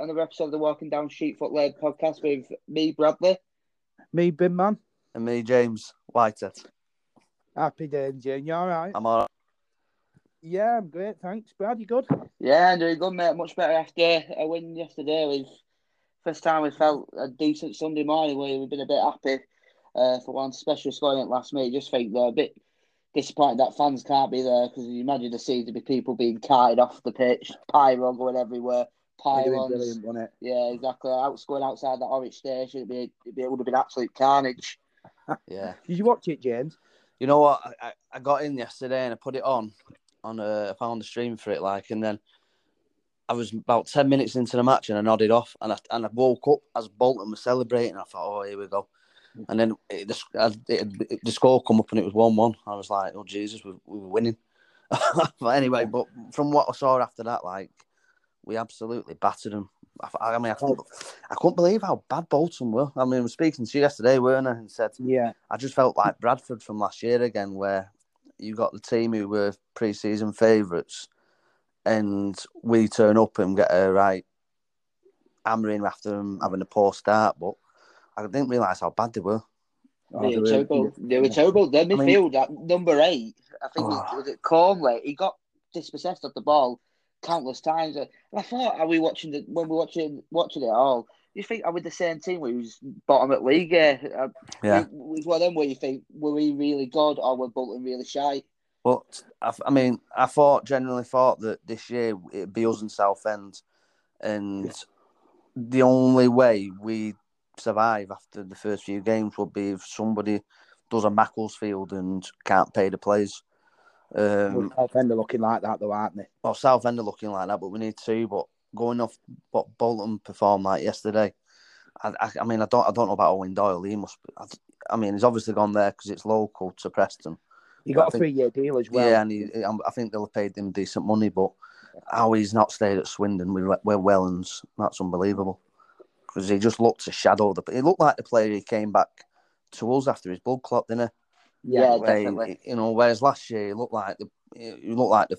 another episode of the Walking Down Sheepfoot Lane podcast with me, Bradley. Me, Bin Man. And me, James Whitehead. Happy day, Jane. You all right? I'm all right. Yeah, I'm great. Thanks, Brad. You good? Yeah, doing good, mate. Much better after a win yesterday. We've first time we felt a decent Sunday morning where we've been a bit happy uh, for one, special scoring last minute. Just think they're a bit disappointed that fans can't be there because you imagine the scene to be people being carted off the pitch, pyro going everywhere, pylons. Brilliant, wasn't it? Yeah, exactly. Out going outside that Orange station, it'd be, it'd be, it would have been absolute carnage. Yeah. Did you watch it, James? You know what? I, I- I got in yesterday and I put it on. On a, I found the stream for it, like, and then I was about ten minutes into the match and I nodded off, and I and I woke up as Bolton was celebrating. I thought, oh, here we go. And then it, the, it, it- the score come up and it was one-one. I was like, oh Jesus, we, we were winning. but anyway, but from what I saw after that, like, we absolutely battered them. I, I mean, I couldn't, I couldn't believe how bad Bolton were. I mean, I was speaking to you yesterday, weren't I? And said, Yeah. I just felt like Bradford from last year again, where you got the team who were pre-season favourites, and we turn up and get a right hammering after them having a poor start. But I didn't realise how bad they were. Oh, they, they were terrible. They were terrible. Their mean- midfield at number eight, I think Oh. it was it Cornway. He got dispossessed of the ball countless times. And I thought, are we watching the when we were watching watching it all? You think are we the same team who's bottom at league? Uh, Yeah, was one of them where you think were we really good or were Bolton really shy? but I, I mean, I thought generally thought that this year it'd be us and Southend, and the only way we survive after the first few games would be if somebody does a Macclesfield and can't pay the players. Um, Southend are looking like that, though, aren't they? well, Southend are looking like that, but we need two. But going off what Bolton performed like yesterday, I, I, I mean, I don't, I don't know about Eoin Doyle. He must. Be, I, I mean, he's obviously gone there because it's local to Preston. He got a three-year deal as well. yeah, and he, I I think they'll have paid him decent money. But how he's not stayed at Swindon with with Wellens, that's unbelievable. Because he just looked to shadow the. He looked like the player he came back to us after his blood clot, didn't he? Yeah, definitely. you know, whereas last year he looked like the he looked like the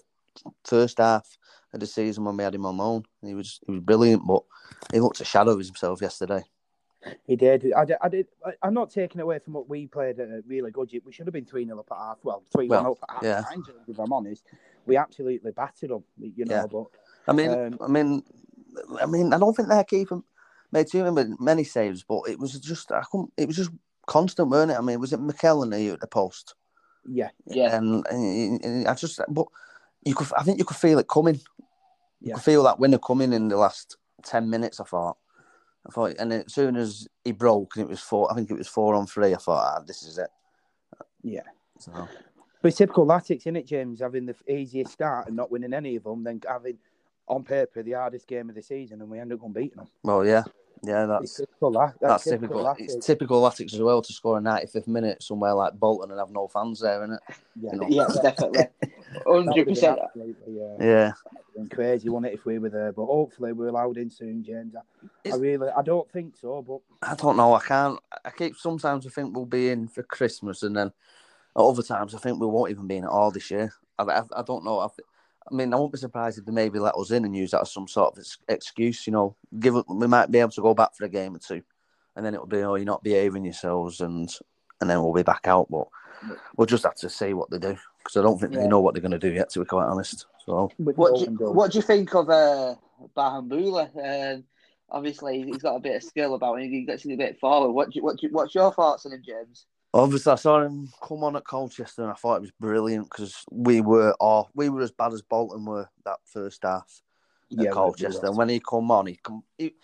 first half of the season when we had him on loan. He was he was brilliant, but he looked a shadow of himself yesterday. He did. I did. I did. I'm not taking away from what we played a really good. We should have been 3 0 up at half. Well, 3 1 Well, up at half yeah. time, if I'm honest. We absolutely battered them, you know. Yeah. But I mean, Um, I mean, I mean, I don't think their keeper made too many, many saves, but it was just I couldn't. It was just constant, weren't it? I mean, was it McKellen at the post? yeah, Yeah. and, and- and I just, but you could, I think you could feel it coming. You Yeah. could feel that winner coming in the last ten minutes. I thought, I thought, and as soon as he broke and it was four, I think it was four on three. I thought, ah, this is it. yeah. So, But typical Latics, isn't it, James? Having the easiest start and not winning any of them, then having on paper the hardest game of the season, and we end up unbeaten them. well, yeah, yeah, that's typical. That, that's that's, typical. Latics. It's typical Latics as well to score a 95th minute somewhere like Bolton and have no fans there, isn't it? Yeah, you know. Yeah, definitely. Hundred would have been percent. Yeah, been crazy, wouldn't it, if we were there? But hopefully we're allowed in soon, James. I, I really, I don't think so, but I don't know. I can't. I keep sometimes I think we'll be in for Christmas, and then at other times I think we won't even be in at all this year. I, I, I don't know. I, I mean, I won't be surprised if they maybe let us in and use that as some sort of ex- excuse. You know, give it, we might be able to go back for a game or two, and then it'll be oh, you're not behaving yourselves, and and then we'll be back out. But we'll just have to see what they do because I don't think Yeah. they know what they're going to do yet. To be quite honest, so What do you, what do you think of uh, Bahamboula? Um, obviously, he's got a bit of skill about him. He gets a bit forward. What do you, what do you, what's your thoughts on him, James? Obviously, I saw him come on at Colchester, and I thought it was brilliant because we were, or we were as bad as Bolton were that first half at Yeah, Colchester. And when he come on, he come, he,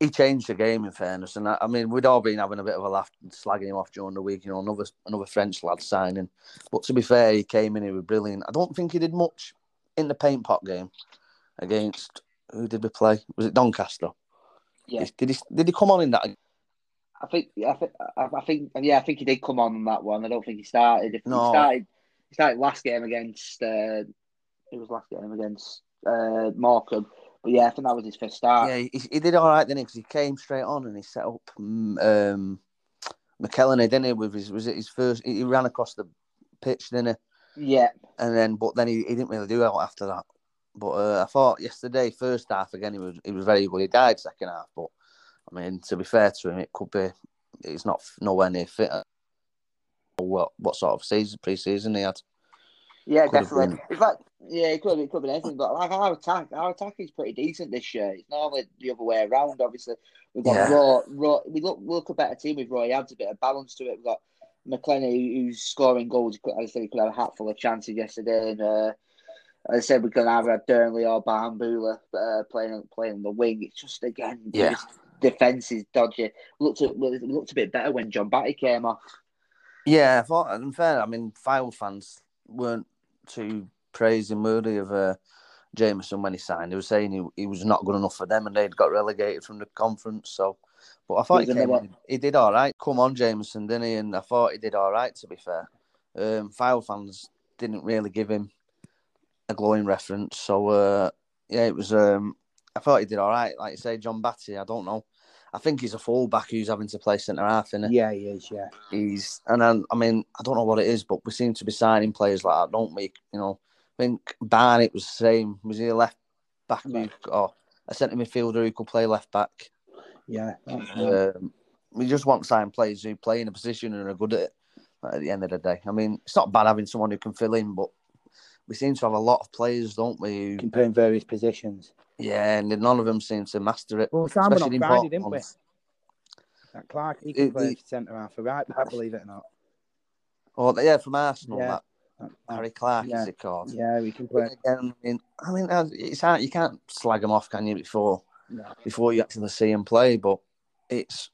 he changed the game. In fairness, and I, I mean, we'd all been having a bit of a laugh, and slagging him off during the week. You know, another another French lad signing. But to be fair, he came in. He was brilliant. I don't think he did much in the paint pot game against who did we play? Was it Doncaster? Yeah, Did he did he come on in that? I think I think I think yeah, I think he did come on that one. I don't think he started. If No. he started, he started last game against. Uh, it was last game against uh, Morecambe. But yeah, I think that was his first start. Yeah, he, he did all right, didn't? Because he came straight on and he set up mm, um, McKellen, didn't he? With his was it his first? He, he ran across the pitch, didn't he? Yeah, And then, but then he, he didn't really do well after that. But uh, I thought yesterday, first half again, he was he was very good. He died second half, but I mean, to be fair to him, it could be he's not nowhere near fit. What what sort of season pre-season he had? Yeah, Could definitely. In fact, yeah, it could it could been anything. But like our attack, our attack is pretty decent this year. It's normally the other way around. Obviously, we've got Yeah. raw, raw. We look we look a better team with Roy. He adds a bit of balance to it. We've got McLennan who's scoring goals. As I said, he could have a hatful of chances yesterday. And uh, as I said, we can either have Burnley or Bahamboula uh, playing playing on the wing. It's just again, Yeah. Defense is dodgy. Looked a, looked a bit better when John Batty came off. Yeah, I thought, and fair. I mean, File fans weren't too praising worthy of uh, Jameson when he signed. They were saying he, he was not good enough for them, and they'd got relegated from the conference. So, but I thought he came on. He did all right. Come on, Jameson, didn't he? And I thought he did all right. To be fair, um, File fans didn't really give him a glowing reference. So, uh, yeah, it was. Um, I thought he did all right. Like you say, John Batty. I don't know. I think he's a fullback who's having to play centre half, innit? Yeah, he is. Yeah, He's and then, I mean I don't know what it is, but we seem to be signing players like that, don't we? You know, I think Barnett was the same. Was he a left back who, Right. or a centre midfielder who could play left back? yeah. Um, we just want to sign players who play in a position and are good at it. At the end of the day, I mean, it's not bad having someone who can fill in, but we seem to have a lot of players, don't we? Who, can play in various positions. Yeah, and none of them seem to master it. Well, one especially on Friday, didn't we? That Clark, he can It- play centre half, right? Believe it or not. Oh, yeah, from Arsenal, Yeah. that That- Harry Clark yeah. is it called? Yeah, we can play. Again, I mean, I mean, it's hard. You can't slag him off, can you? Before No. before you actually see him play, but it's.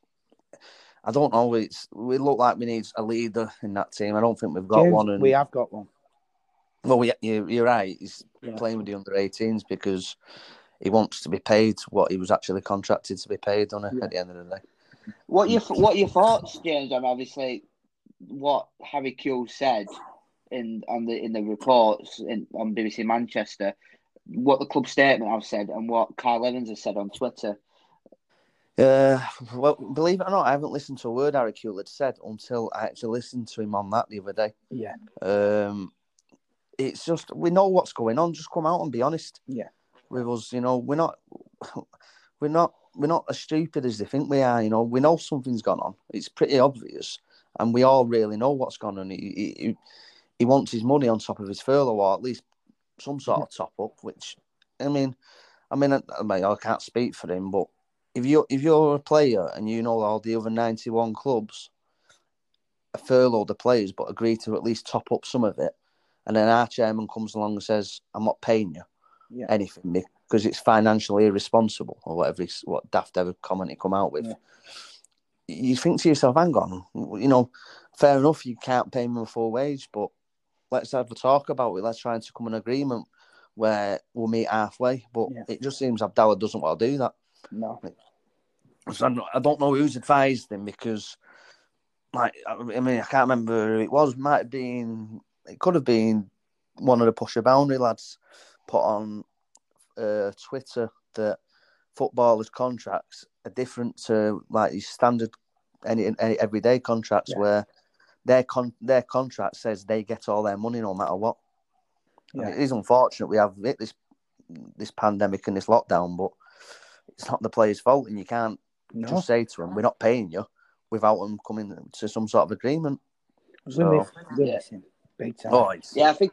I don't know. It's we look like we need a leader in that team. I don't think we've got James, one. And we have got one. well, we, you, you're right. He's Yeah. playing with the under 18s because he wants to be paid what he was actually contracted to be paid on it Yeah. at the end of the day. What your what your thoughts, James, on obviously what Harry Kewell said in on the in the reports in on BBC Manchester, what the club statement I've said, and what Carl Evans has said on Twitter. Uh, well, believe it or not, I haven't listened to a word Harry Kewell had said until I actually listened to him on that the other day. Yeah, Um, it's just we know what's going on. Just come out and be honest. Yeah. With us, you know, we're not, we're not, we're not as stupid as they think we are. You know, we know something's gone on. It's pretty obvious, and we all really know what's gone on. He, he, he- wants his money on top of his furlough, or at least some sort of top up. Which, I mean, I mean, I, I can't speak for him, but if you if you're a player and you know all the other ninety one clubs furlough the players, but agree to at least top up some of it. And then our chairman comes along and says, "I'm not paying you yeah, anything because it's financially irresponsible or whatever. What daft ever comment he come out with." Yeah. You think to yourself, "Hang on, you know, fair enough, you can't pay me a full wage, but let's have a talk about it. Let's try and come an agreement where we'll meet halfway." But Yeah. it just seems Abdallah doesn't want to do that. no, So I don't know who's advised him because, like, I mean, I can't remember who it was. Might have been, it could have been one of the pusher boundary lads put on uh, Twitter that footballers' contracts are different to like these standard any, any everyday contracts Yeah. where their con their contract says they get all their money no matter what. Yeah. it is unfortunate we have hit this this pandemic and this lockdown, but it's not the players' fault, and you can't no. just say to them, "We're not paying you," without them coming to some sort of agreement. So- miss- big time. Oh, Yeah, I think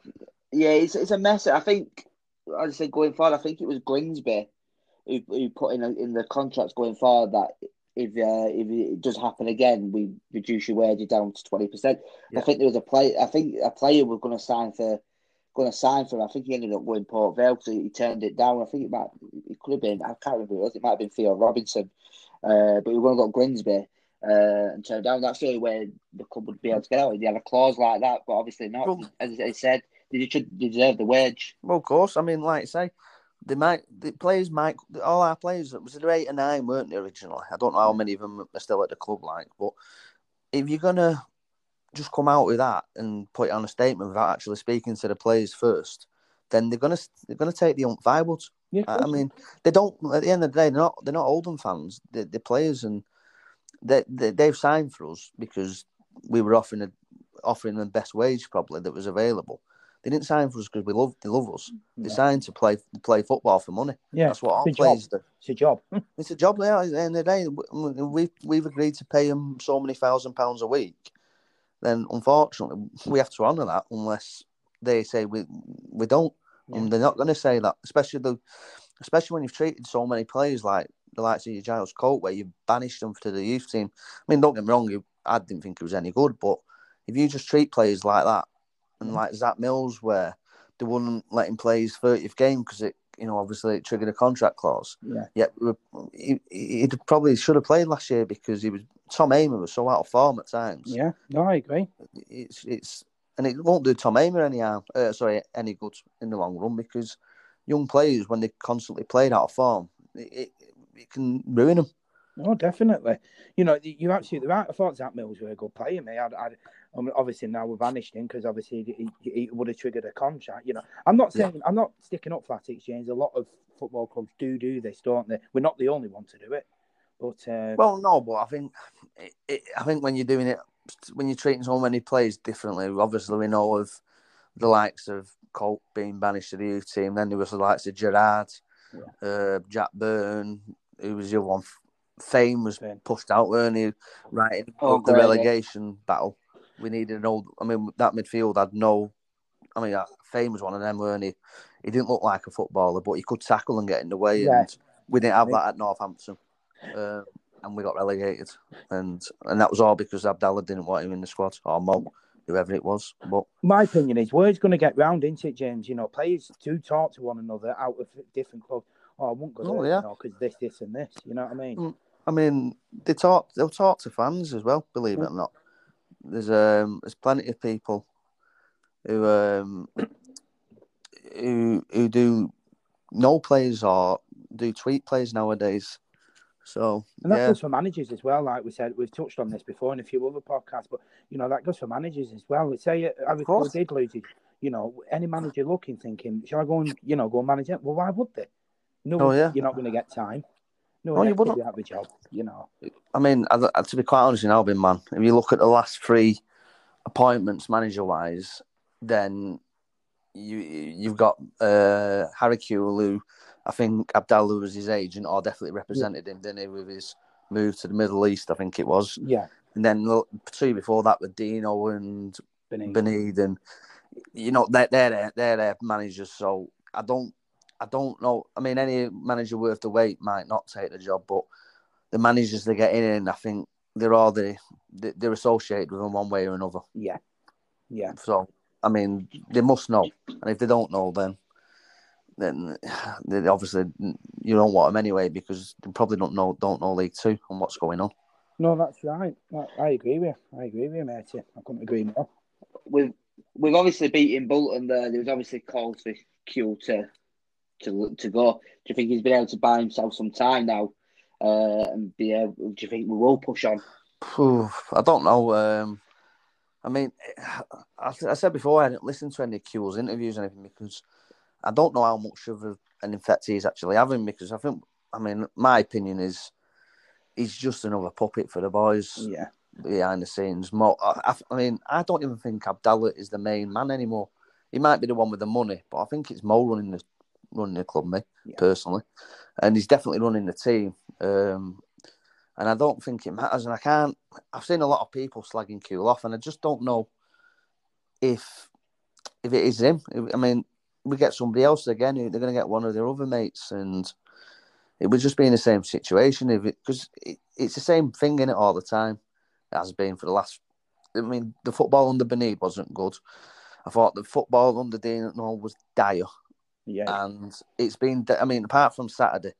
yeah, it's it's a mess. I think as I said going forward, I think it was Grimsby who, who put in a, in the contracts going forward that if uh, if it does happen again, we reduce your wages down to twenty percent. Yeah. I think there was a play. I think a player was going to sign for going to sign for. I think he ended up going Port Vale because he, turned it down. I think it might it could have been. I can't remember who it was. It might have been Theo Robinson, uh, but he was going to go Grimsby. Uh, and turned down. That's the only way the club would be able to get out. They had a clause like that, but obviously not. Well- As I said, they should deserve the wage. Well, of course. I mean, like I say, they might the players might all our players. It was there eight or nine, weren't they originally? I don't know how many of them are still at the club. Like, but if you're gonna just come out with that and put it on a statement without actually speaking to the players first, then they're gonna they're gonna take the unviable. Yeah, I I mean, they don't. At the end of the day, they're not. They're not Oldham fans. They're, they're players, and they, they they've signed for us because we were offering a, offering the best wage probably that was available. They didn't sign for us because we love they love us. They Yeah. signed to play play football for money. Yeah, That's what all it's a job. players do. It's a job. It's a job. At the end of the day, We- we've we've agreed to pay them so many thousand pounds a week. Then unfortunately, we have to honour that unless they say we we don't. And they're not going to say that, especially the especially when you've treated so many players like the likes of your Giles Colt, where you banished them to the youth team. I mean, don't get me wrong, I didn't think it was any good, but if you just treat players like that, and Mm. like Zak Mills, where they wouldn't let him play his 30th game because it, you know, obviously it triggered a contract clause. Yeah. Yeah, he, he he probably should have played last year because he was Tom Hamer was so out of form at times. Yeah, no, I agree. It's it's and it won't do Tom Hamer any harm. Uh, sorry, any good in the long run because young players when they constantly played out of form, it, it, it can ruin them. Oh, definitely. You know, you're absolutely right. I thought Zak Mills were a good player, mate. I'd, I'd, I mean, obviously now we're banished him because obviously he, he, he would have triggered a contract. You know, I'm not Yeah. saying I'm not sticking up for that exchange. A lot of football clubs do do this, don't they? We're not the only one to do it, but uh, Well, no, but I think it, it, I think when you're doing it, when you're treating so many players differently, obviously we know of the likes of Colt being banished to the youth team. Then there was the likes of Gerard, uh, Jack Byrne, who was your one. Fame was pushed out, weren't he? Right in Oh, the great, yeah. relegation battle. We needed an old. I mean, that midfield had no. I mean, uh, Fame was one of them, weren't he? He didn't look like a footballer, but he could tackle and get in the way. Yeah. And we didn't have that at Northampton, uh, and we got relegated. And and that was all because Abdallah didn't want him in the squad or Mo, whoever it was. But my opinion is word's going to get round, isn't it, James? You know, players do talk to one another out of different clubs. Oh, I won't go Oh, there, yeah. you know, because this, this, and this. You know what I mean? Mm. I mean, they talk. They'll talk to fans as well. Believe it or not, there's um, there's plenty of people who um, who who do know players or do tweet players nowadays. So And that yeah, goes for managers as well. Like we said, we've touched on this before in a few other podcasts, but you know that goes for managers as well. Let's say uh, Harry Kewell did lose it. You know, any manager looking, thinking, shall I go and you know go and manage it? Well, why would they? No, Oh, yeah. you're not going to get time. No, Oh, you wouldn't. Of a job. You know, I mean, to be quite honest, in Albion, man, if you look at the last three appointments manager wise, then you you've got uh, Harry Kewell, who I think Abdallah was his agent or definitely represented him, didn't he, with his move to the Middle East, I think it was. yeah. And then the two before that were Dino and. Banide, and you know they're they're their, they're their managers. So I don't I don't know. I mean, any manager worth the wait might not take the job, but the managers they get in, I think they're all the they- they're associated with them one way or another. Yeah, yeah. So I mean, they must know, and if they don't know, then then they obviously you don't want them anyway because they probably don't know don't know League Two and what's going on. No, that's right. I, I agree with you. I agree with you, matey. I couldn't agree more. We've we've obviously beaten Bolton there. There was obviously calls for Q to to to go. Do you think he's been able to buy himself some time now? Uh, and be able, do you think we will push on? I don't know. Um, I mean, I, I said before I didn't listen to any of Q's interviews or anything because I don't know how much of a, an effect he's actually having. Because I think, I mean, my opinion is he's just another puppet for the boys Yeah, behind the scenes. More, I, I mean, I don't even think Abdallah is the main man anymore. He might be the one with the money, but I think it's Mo running the running the club, me Yeah. personally, and he's definitely running the team. Um, and I don't think it matters. And I can't. I've seen a lot of people slagging Kewell off, and I just don't know if if it is him. I mean, we get somebody else again. They're going to get one of their other mates, and it would just be in the same situation. If because it, it's the same thing in it all the time. It has been for the last. I mean, the football under Banide wasn't good. I thought the football under Dean was dire yeah. and it's been. I mean, apart from Saturday,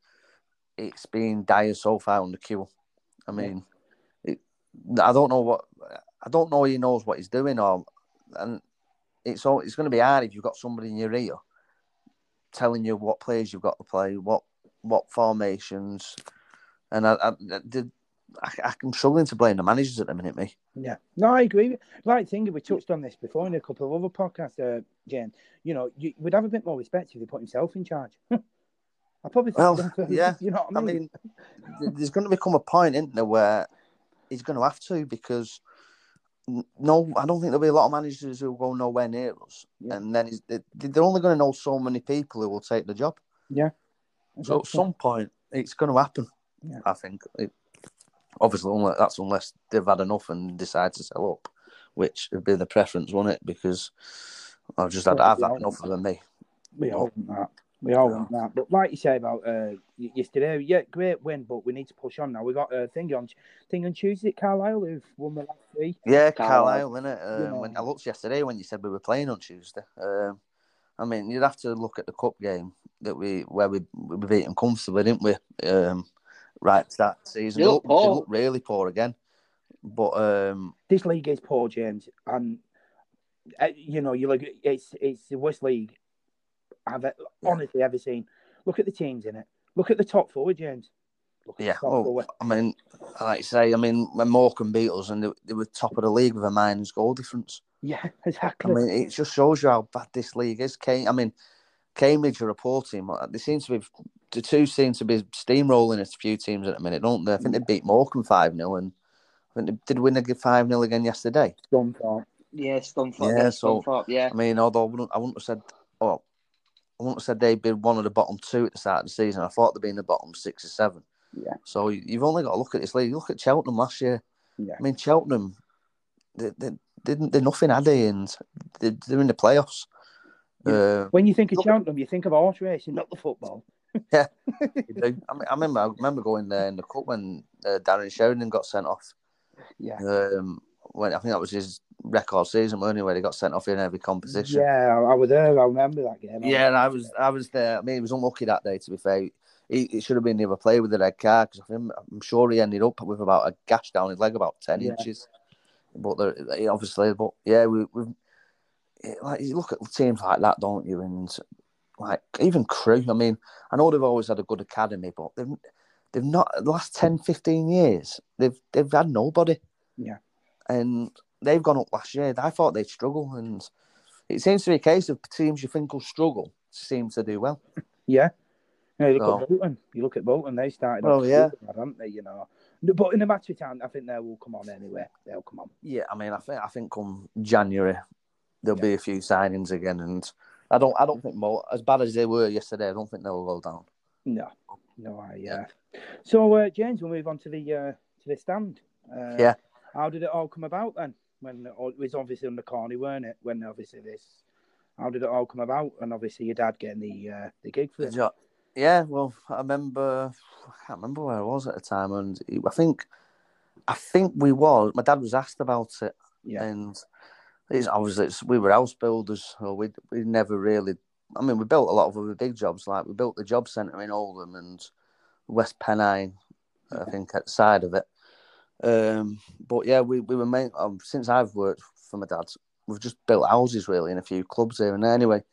it's been dire so far on the queue. I mean, it, I don't know what I don't know. He knows what he's doing, or and it's all. It's going to be hard if you've got somebody in your ear telling you what players you've got to play, what what formations, and I, I, I did. I, I'm struggling to blame the managers at the minute, me. Yeah, no, I agree. Like thinking, we touched on this before in a couple of other podcasts, uh, Jen. You know, you would have a bit more respect if he put himself in charge. I probably, Well, think- yeah. you know what I I mean. mean, there's going to become a point, isn't there, where he's going to have to because no, I don't think there'll be a lot of managers who will go nowhere near us. Yeah. And then they're only going to know so many people who will take the job. Yeah. So at some point, it's going to happen. Yeah. I think. It, obviously, unless, that's unless they've had enough and decide to sell up, which would be the preference, wouldn't it? Because I've just had, Well, I've had enough of them, me. We all want that. We all Yeah. want that. But like you say about uh, yesterday, yeah, great win, but we need to push on now. We got a thing on thing on Tuesday at Carlisle who've won the last three. Yeah, Carlisle. Carlisle, innit? Um, Yeah. when I looked yesterday when you said we were playing on Tuesday. Um, I mean, you'd have to look at the cup game that we where we we beat them comfortably, didn't we? Um, right to that season, They they look look, they look really poor again. But um, This league is poor, James, and uh, you know you look. It's it's the worst league I've e- honestly ever seen. Look at the teams in it. Look at the top four, James. Look at yeah, the top well, four. I mean, like you say, I mean, when Morecambe beat us and they, they were top of the league with a minus goal difference. Yeah, exactly. I mean, it just shows you how bad this league is. Cam- I mean, Cambridge are a poor team. Uh, they seem to be the two seem to be steamrolling a few teams at the minute, don't they? I think they beat Morecambe five 0 and I think they did win a five 0 again yesterday. Scunthorpe. Yeah, Scunthorpe. Yeah, Yeah, so- yeah. I mean, although I wouldn't, I wouldn't have said, oh, I wouldn't have said they'd been one of the bottom two at the start of the season. I thought they'd be in the bottom six or seven. Yeah. So you- you've only got to look at this league. Look at Cheltenham last year. Yeah. I mean, Cheltenham, they, they, they, they're nothing, are they? And they, they're in the playoffs. Uh, When you think of Cheltenham, you think of horse racing, not the football. yeah. I, mean, I remember, I remember going there in the cup when uh, Darren Sheridan got sent off. Yeah. Um, when I think that was his record season, wasn't it, where he got sent off in every competition. Yeah, I I was there. I remember that game. Yeah, and I was I was there. I mean, he was unlucky that day. To be fair, he, he should have been the other player with the red card because I'm, I'm sure he ended up with about a gash down his leg, about ten Yeah. inches. But there, obviously, but yeah, we like you look at teams like that, don't you? And like even Crewe. I mean, I know they've always had a good academy, but they've they've not the last 10, 15 years. They've they've had nobody. Yeah. and they've gone up last year. I thought they'd struggle, and it seems to be a case of teams you think will struggle seem to do well. Yeah. Yeah, you look So- at Bolton. You look at Bolton. They started. Oh, off yeah. bad, haven't they? You know, but in the match time, I think they will come on anyway. They'll come on. Yeah, I mean, I think I think come January there'll Yeah. be a few signings again, and I don't I don't think more as bad as they were yesterday. I don't think they'll go down. No, no, I yeah. So uh, James, we'll move on to the uh, to the stand. Uh, Yeah. How did it all come about then? When it was obviously on the Corney, weren't it? When obviously this, how did it all come about? And obviously your dad getting the uh, the gig for it. Yeah, yeah, well, I remember I can't remember where I was at the time, and I think I think we was my dad was asked about it, Yeah, and it's obviously it's, we were house builders, so we we never really. I mean, we built a lot of other big jobs, like we built the job centre in Oldham and West Pennine, I think, at the side of it. Um, but yeah, we, we were main, um, since I've worked for my dad, we've just built houses really in a few clubs here and there. Anyway,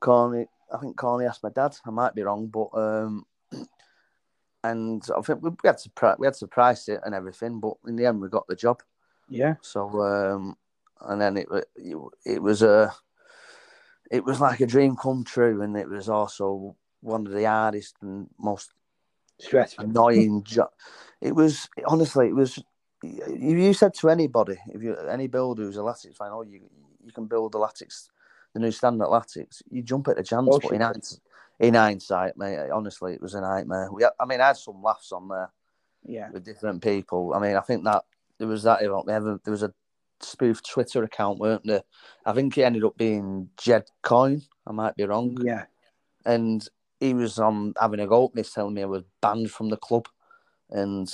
Corney, I think Corney asked my dad. I might be wrong, but um, and I think we, we had to pri- we had to price it and everything, but in the end we got the job. yeah, So um, and then it it was a it was like a dream come true, and it was also one of the hardest and most stressful. annoying job. It was honestly, it was. You, you said to anybody, if you any builder who's a Latics fan, oh, you you can build the Latics, the new standard Latics, you jump at the chance. Oh, but in, hind- in hindsight, mate, honestly, it was a nightmare. We, I mean, I had some laughs on there Yeah, with different people. I mean, I think that there was that event. There was a spoof Twitter account, weren't there? I think it ended up being Jed Coin. I might be wrong yeah, and he was on having a go at me, telling me I was banned from the club. And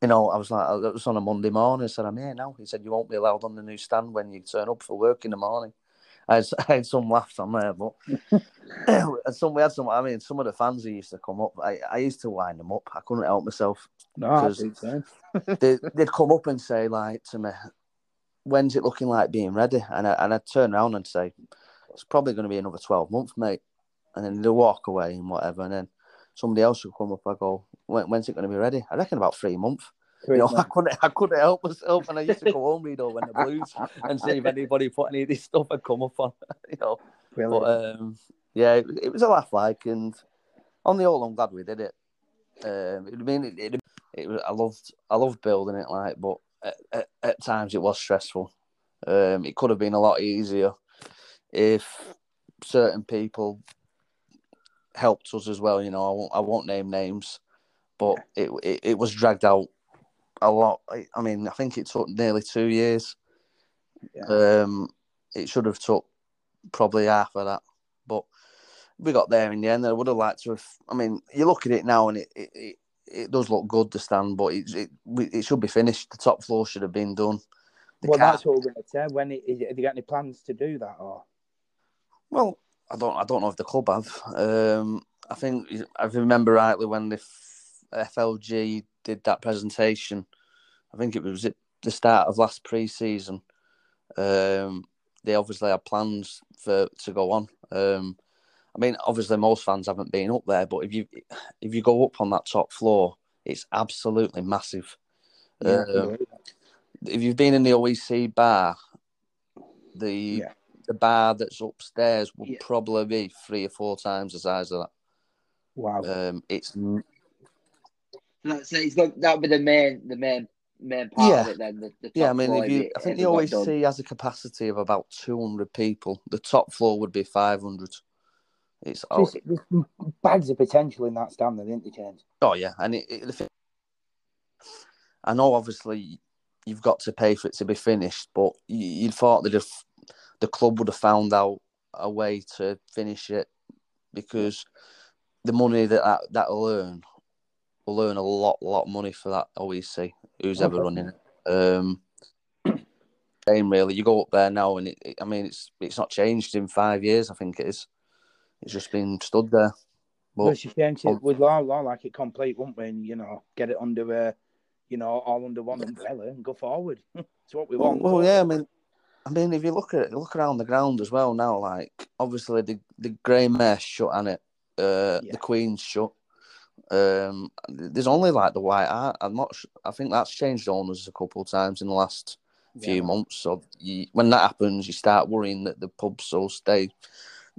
you know, I was like, it was on a Monday morning. I said, I'm here now. He said, you won't be allowed on the new stand when you turn up for work in the morning. I had, I had some laughs on there, but and some we had some. I mean, some of the fans who used to come up, I, I used to wind them up. I couldn't help myself. no, I think so. They, they'd come up and say like to me, "When's it looking like being ready?" And I, and I'd turn around and say, "It's probably going to be another twelve months, mate." And then they'd walk away and whatever. And then somebody else will come up. I go, when, "When's it going to be ready?" I reckon about three months. You know, I couldn't, I couldn't help myself, and I used to go home read over the blues and see if anybody put any of this stuff had come up on, you know. Brilliant. But um, yeah, it, it was a laugh, like, and on the whole, I'm glad we did it. Um, it I mean, it, it, it was, I loved, I loved building it, like, but at, at, at times it was stressful. Um, it could have been a lot easier if certain people helped us as well. You know, I won't, I won't name names, but it, it it was dragged out a lot. I I mean, I think it took nearly two years. Yeah. Um, it should have took probably half of that, but we got there in the end. I would have liked to have. I mean, you look at it now, and it it, it, it does look good to stand, but it, it it should be finished. The top floor should have been done. The well, that's what we're going to say. When it, have you got any plans to do that? Or Well, I don't. I don't know if the club have. Um, I think if I remember rightly when the FLG did that presentation. I think it was at the start of last pre-season. Um, they obviously had plans for to go on. Um, I mean, obviously most fans haven't been up there, but if you if you go up on that top floor, it's absolutely massive. Yeah, Um, if you've been in the OEC bar, the Yeah. the bar that's upstairs would Yeah. probably be three or four times the size of that. wow. Um, it's That's it. It's got that would be the main the main main part of Yeah. it. Then the, the yeah. I mean, if you, it- I think the. OEC has a capacity of about two hundred people. The top floor would be five hundred. It's There's, there's bags of potential in that stand, there, isn't there, James? oh yeah, and it, it, the thing- I know obviously you've got to pay for it to be finished, but you, you'd thought that if the club would have found out a way to finish it because the money that, that that'll earn will earn a lot, lot of money for that OEC who's ever running it. Um, same really. You go up there now, and it, it- I mean, it's it's not changed in five years. I think it is. It's just been stood there. Well, But it's a shame to, we'd all, all like it complete, wouldn't we? And, you know, get it under a, you know, all under one umbrella and go forward. it's what we Well, want. well, yeah. I mean, I mean, if you look at it, look around the ground as well now. Like, obviously, the the grey mare shut on it. Uh, Yeah. The Queen's shut. Um, there's only like the White Hart. I'm not. su- I think that's changed owners a couple of times in the last few months. So you, when that happens, you start worrying that the pubs will stay,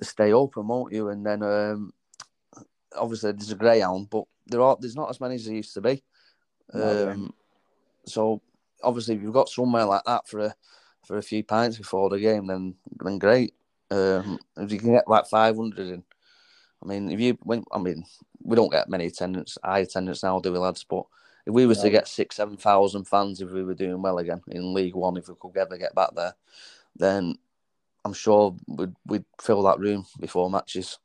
stay open, won't you? And then um, obviously there's a greyhound, but there are there's not as many as there used to be. No, Um, so obviously, if you've got somewhere like that for a for a few pints before the game, then then great. Um, if you can get like five hundred in, I mean, if you when I mean, we don't get many attendance, high attendance now, do we, lads? But if we was No. to get six, seven thousand fans, if we were doing well again in League One, if we could ever get back there, then I'm sure we'd we'd fill that room before matches.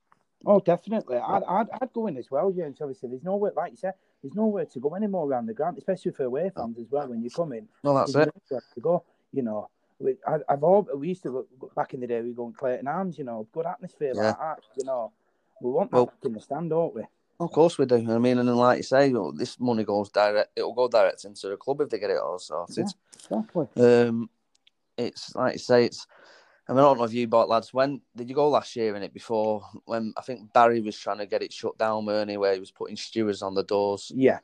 Oh, definitely. I'd, I'd, I'd go in as well, James. Obviously, there's nowhere, like you said, there's nowhere to go anymore around the ground, especially for away fans as well. When you come in, No, that's it. to go. You know, we, I, I've all, we used to look back in the day. We go in Clayton Arms, you know, good atmosphere Yeah. like that. You know, we want that Well- in the stand, don't we? Of course we do. I mean, and then like you say, you know, this money goes direct. It'll go direct into the club if they get it all sorted. Exactly. Um, it's like you say, it's. I mean, I don't know if you bought lads. When did you go last year in it? Before when I think Barry was trying to get it shut down, Ernie, where he was putting stewards on the doors Yeah.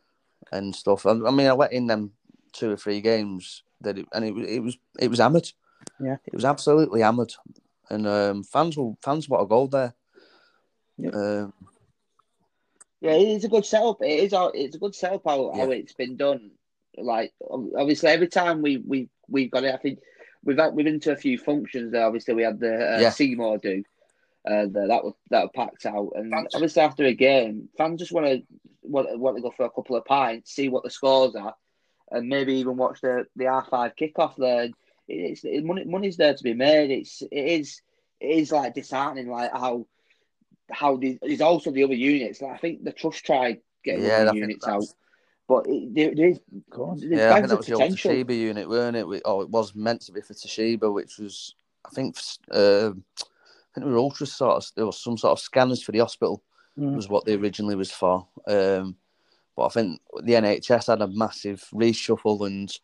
and stuff. I, I mean, I went in them two or three games that, it, and it, was- it was it was hammered. Yeah. it was absolutely hammered, and um, fans will fans want a goal there. Yeah. Um, Yeah, it's a good setup. It is. It's a good setup how, how it's been done. Like obviously, every time we we we've got it, I think we've had, we've been to a few functions. There, obviously, we had the uh, Yeah. Seymour do. Uh, the, that was that was packed out, and obviously after a game, fans just want to want, want to go for a couple of pints, see what the scores are, and maybe even watch the the R five kickoff there. It's it, money money's there to be made. It's it is it is like disheartening, like how how the, there's also the other units. Like I think the trust tried getting yeah, I other think units out, that's- but it, there, there is Of course. there's Yeah, I think bags that of was the old potential. Toshiba unit, weren't it? We, oh, it was meant to be for Toshiba, which was, I think, uh, I think they were ultra sort of, there was some sort of scanners for the hospital, Mm. was what they originally was for. Um, but I think the NHS had a massive reshuffle, and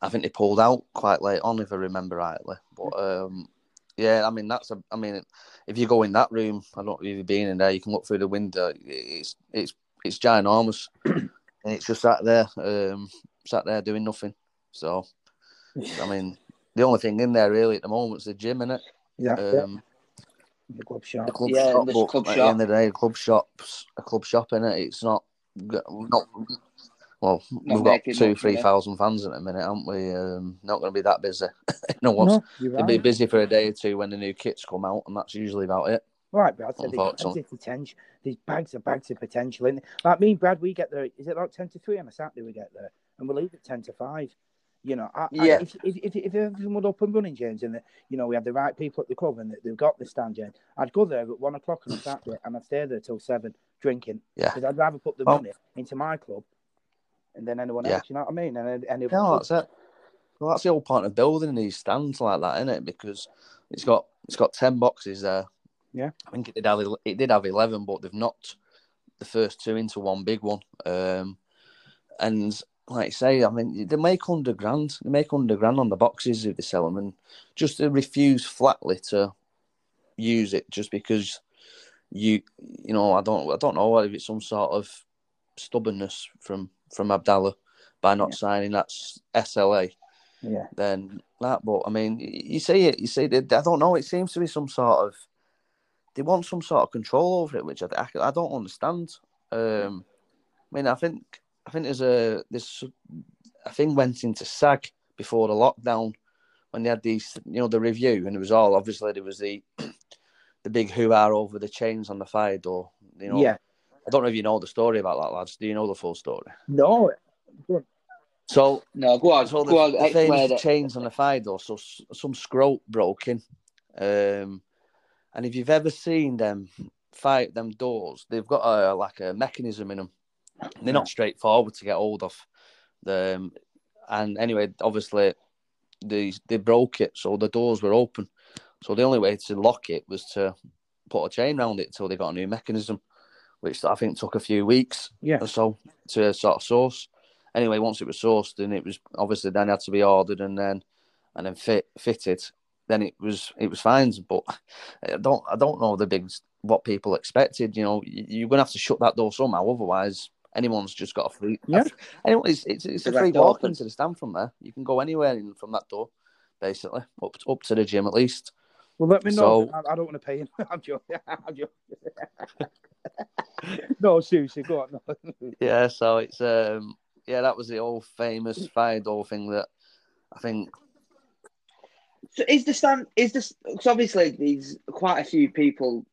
I think they pulled out quite late on, if I remember rightly. But um, yeah, I mean that's a, I mean, if you go in that room, I don't know if you've been in there, you can look through the window. It's it's it's ginormous, and it's just sat there, um, sat there doing nothing. So, I mean, the only thing in there really at the moment is the gym, innit? Yeah. yeah. Um, The club shop. the club Yeah, shop, the but club at the shop. end of the day, a club shop's a club shop, innit? It's not, not Well, Not we've got making two, much three money. thousand fans in a minute, aren't we? Um, not going to be that busy. no one's. No, you're They'll be busy for a day or two when the new kits come out, and that's usually about it. Right, Brad said there's Unfortunately. plenty potential. There's bags of bags of potential in. Like me and Brad, we get there. Is it like ten to three on a Saturday? We get there, and we leave at ten to five. You know, I, I, Yeah. if, if, if, if everything was up and running, James, and the, you know we have the right people at the club and they've got the stand, James, I'd go there at one o'clock on a Saturday and I'd stay there till seven drinking. Yeah. because I'd rather put the Well- money into my club and then anyone Yeah. else. You know what I mean? And and if, No, that's it. Well, that's the whole point of building these stands like that, isn't it? Because it's got it's got ten boxes there. Yeah. I think it did have it did have eleven, but they've knocked the first two into one big one. Um, and like I say, I mean, they make hundred grand. They make hundred grand on the boxes if they sell them, and just to refuse flatly to use it just because you you know I don't I don't know if it's some sort of stubbornness from from Abdallah by not Yeah. signing that SLA yeah, then that. But I mean, you see it, you see it. I don't know. It seems to be some sort of they want some sort of control over it, which I I, I don't understand. Um, I mean, I think I think there's a this a thing went into SAG before the lockdown when they had these, you know, the review, and it was all obviously there was the the big hoo ha over the chains on the fire door. You know, yeah. I don't know if you know the story about that, lads. Do you know the full story? No, So No, go on, So the, go on, the famous chains on the fire door, so some scrote broken. Um, and if you've ever seen them fight them doors, they've got a like a mechanism in them. They're not straightforward to get hold of. Um, and anyway, obviously, they they broke it, so the doors were open. So the only way to lock it was to put a chain around it until they got a new mechanism, which I think took a few weeks yeah, or so to sort of source. Anyway, once it was sourced then it was obviously then had to be ordered and then and then fit fitted, then it was it was fine. But I don't I don't know the big what people expected. You know, You- you're gonna have to shut that door somehow, otherwise anyone's just got a free. Yeah. Anyway, it's it's, it's a free rest walk open. into the stand from there. You can go anywhere in from that door, basically up up to the gym at least. Well, let me know. So- I, I don't want to pay him. I'm joking. I'm joking. no, seriously, go on. No. Yeah, so it's um yeah that was the old famous fire door thing that I think So is the stand? Is this? Because obviously, there's quite a few people.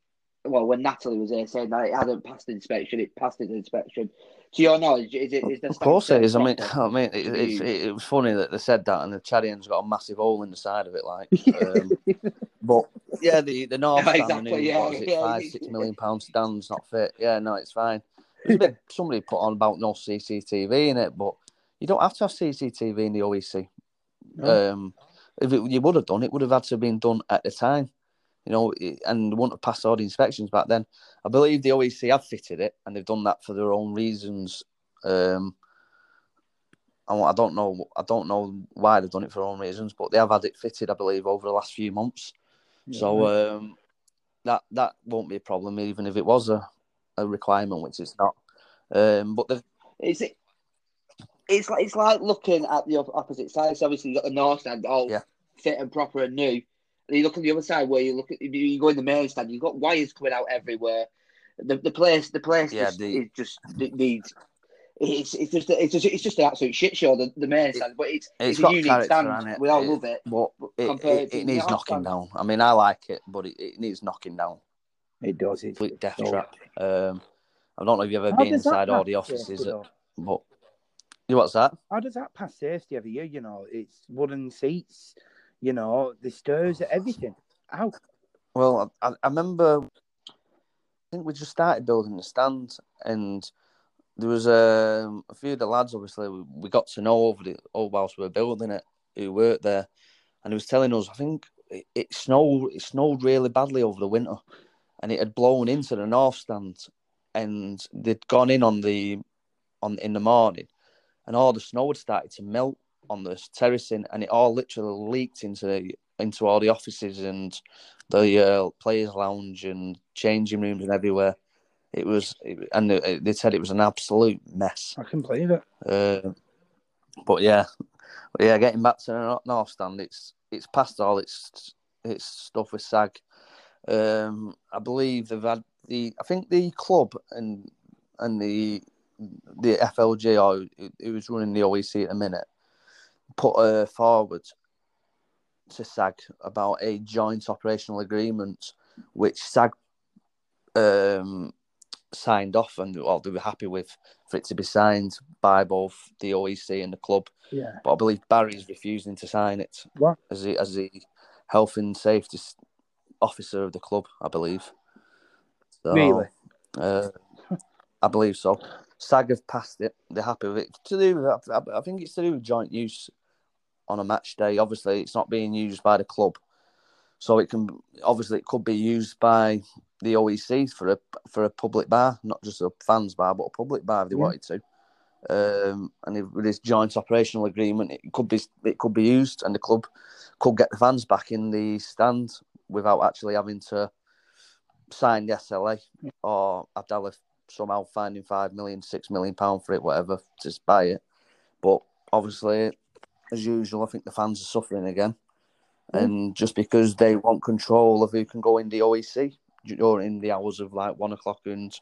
Well, when Natalie was here saying that it hadn't passed inspection, it passed its inspection. To your knowledge, is it? Is the Of course it is. I mean. I mean, it, it, it was funny that they said that, and the Chadian's got a massive hole in the side of it, like. Um, but yeah, the the North Yeah, stand, exactly, new, yeah, what is it, yeah. five six million pound stands not fit. Yeah, no, it's fine. There's a bit somebody put on about no CCTV in it, but you don't have to have CCTV in the OEC. No. Um, if it, you would have done, it would have had to have been done at the time, you know, and wouldn't have passed all the inspections back then. I believe the OEC have fitted it, and they've done that for their own reasons. Um, I don't know, I don't know why they've done it for their own reasons, but they have had it fitted, I believe, over the last few months. So um, that that won't be a problem, even if it was a, a requirement, which it's not. Um, but the Is it? It's like it's like looking at the opposite side. So obviously, you got the north stand all Yeah. fit and proper and new. And you look at the other side where you look at you go in the main stand. You've got wires coming out everywhere. The the place the place Yeah, just, the- it just it needs. It's it's just it's just it's just an absolute shit show. The, the main stand, but it's it's it's, a got unique character, stand. hasn't it? We all It- love it. but it, compared it, to it needs knocking Stand. down. I mean, I like it, but it, it needs knocking down. it does. It's Complete death so- trap. Um, I don't know if you've ever How been inside all the offices, safety, but you what's that? How does that pass safety every year? You know, it's wooden seats. You know, the stairs, everything. How? Well, I, I remember. I think we just started building the stand, and there was um, a few of the lads. Obviously, we, we got to know over the all whilst we were building it, who worked there, and he was telling us. I think it, it snowed. It snowed really badly over the winter, and it had blown into the north stand, and they'd gone in on the on in the morning, and all the snow had started to melt on the terracing, and it all literally leaked into into all the offices and the uh, players' lounge and changing rooms and everywhere. It was, it, and they, they said it was an absolute mess. I can believe it. Uh, but yeah, but yeah, getting back to the North Stand, it's it's past all its its stuff with SAG. Um, I believe they've had the, I think the club and and the the FLG or who was running the OEC at the minute put uh, forward to SAG about a joint operational agreement, which SAG um, signed off and well, they were happy with for it to be signed by both the OEC and the club. Yeah. But I believe Barry's refusing to sign it What? as the as the health and safety officer of the club, I believe. So, Really? Uh, I believe so. SAG have passed it. They're happy with it. To do, with- I I think it's to do with joint use on a match day. Obviously, it's not being used by the club, so it can obviously it could be used by the OEC for a for a public bar, not just a fans bar, but a public bar if they Yeah. wanted to. Um, and if, with this joint operational agreement, it could be it could be used, and the club could get the fans back in the stand without actually having to sign the SLA or Abdallah somehow finding five million, six million pound for it, whatever, to buy it. But obviously, as usual, I think the fans are suffering again, Yeah. and just because they want control of who can go in the OEC during the hours of like one o'clock and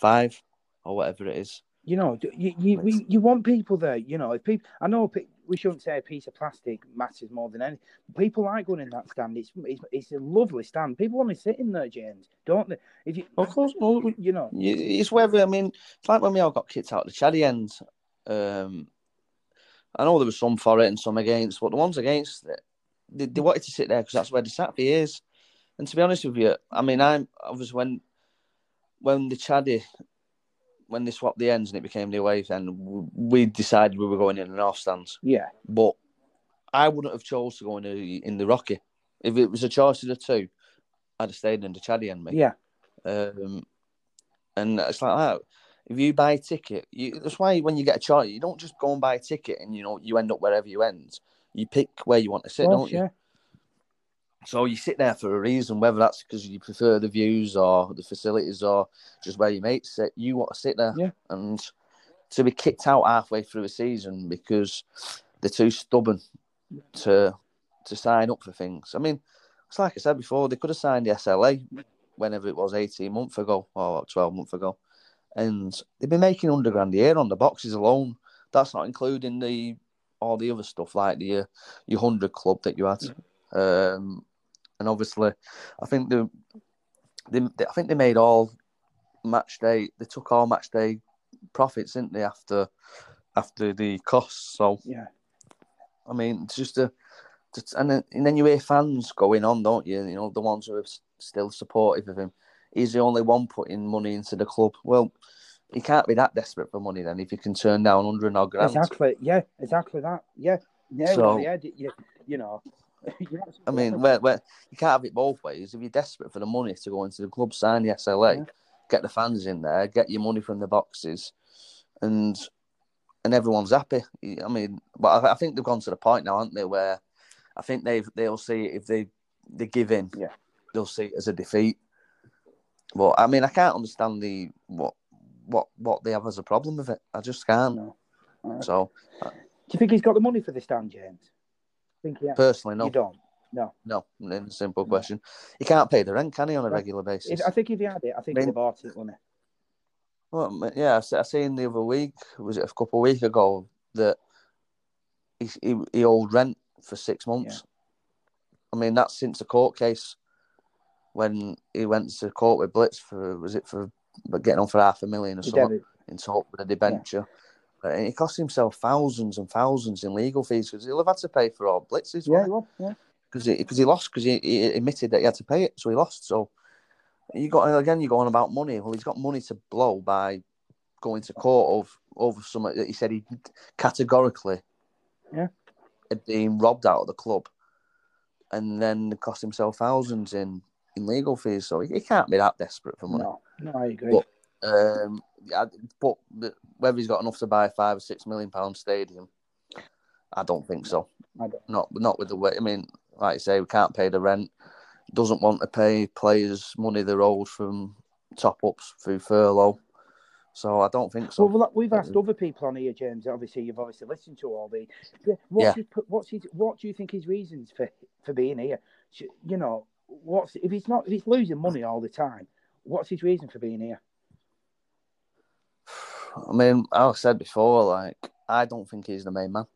five or whatever it is. You know, you you, we, you want people there. You know, if people, I know we shouldn't say a piece of plastic matters more than anything. People like going in that stand. It's it's, it's a lovely stand. People want to sit in there, James, don't they? If you, Of course, well, you know, It's whether I mean, it's like when we all got kicked out of the Chaddy end. Um, I know there was some for it and some against, but the ones against it, they, they wanted to sit there because that's where they sat for years. And to be honest with you, I mean, I'm obviously when when the Chaddy when they swapped the ends and it became the away end, we decided we were going in the north stands. yeah, But I wouldn't have chose to go in the, in the Rocky if it was a choice of the two. I'd have stayed in the Chaddy end, mate. yeah, Um, and it's like that. If you buy a ticket, you, that's why when you get a choice, you don't just go and buy a ticket and you know you end up wherever you end. You pick where you want to sit, don't course, you? Yeah. So you sit there for a reason, whether that's because you prefer the views or the facilities or just where your mates sit. You want to sit there, Yeah. and to be kicked out halfway through a season because they're too stubborn to to sign up for things. I mean, it's like I said before, they could have signed the SLA whenever it was eighteen months ago or twelve months ago, and they've been making under grand a year on the boxes alone. That's not including the all the other stuff like the uh, your hundred club that you had. Um, and obviously, I think the, they, they, I think they made all match day. They took all match day profits, didn't they? After after the costs. So Yeah. I mean, it's just a, just, and then and then you hear fans going on, don't you? You know, the ones who are still supportive of him. He's the only one putting money into the club. Well, he can't be that desperate for money then if you can turn down hundred odd grand. Exactly. Yeah. Exactly that. Yeah. Yeah. So- yeah. You, you know. I mean, where, where you can't have it both ways. If you're desperate for the money to go into the club, sign the SLA, Yeah. get the fans in there, get your money from the boxes, and and everyone's happy. I mean, but I, I think they've gone to the point now, aren't they? Where I think they've they'll see it if they they give in, Yeah. they'll see it as a defeat. But I mean, I can't understand the what what what they have as a problem with it. I just can't. No. Uh, So Do you think he's got the money for this, stand, James? Think yeah. personally, no, You don't. No. no. Simple question, he can't pay the rent, can he, on a Right. regular basis? I think if he had it, I think he'd have bought it, wouldn't Well, yeah, I se- I seen the other week, was it a couple of weeks ago, that he, he, he owed rent for six months. I mean, that's since a court case when he went to court with Blitz for, was it for but getting on for half a million or he? something in talk with a debenture. Uh, Uh, and it cost himself thousands and thousands in legal fees because he'll have had to pay for all Blitz's yeah, he was, yeah. because he, cause he lost because he, he admitted that he had to pay it, so he lost. So you got again, you go on about money. Well, he's got money to blow by going to court of over something that he said he categorically Yeah. had been robbed out of the club, and then cost himself thousands in in legal fees. So he, he can't be that desperate for money. No, no, I agree. But- Um, yeah, but whether he's got enough to buy a five or six million pound stadium, I don't think so. I don't. Not not with the way. I mean, like I say, we can't pay the rent. Doesn't want to pay players money they're owed from top ups through furlough. So I don't think so. Well, we've asked other people on here, James. Obviously, you've obviously listened to all the. What's Yeah. His, what's his, what do you think his reasons for for being here? You know, what's if he's not if he's losing money all the time? What's his reason for being here? I mean, I said before, like I don't think he's the main man.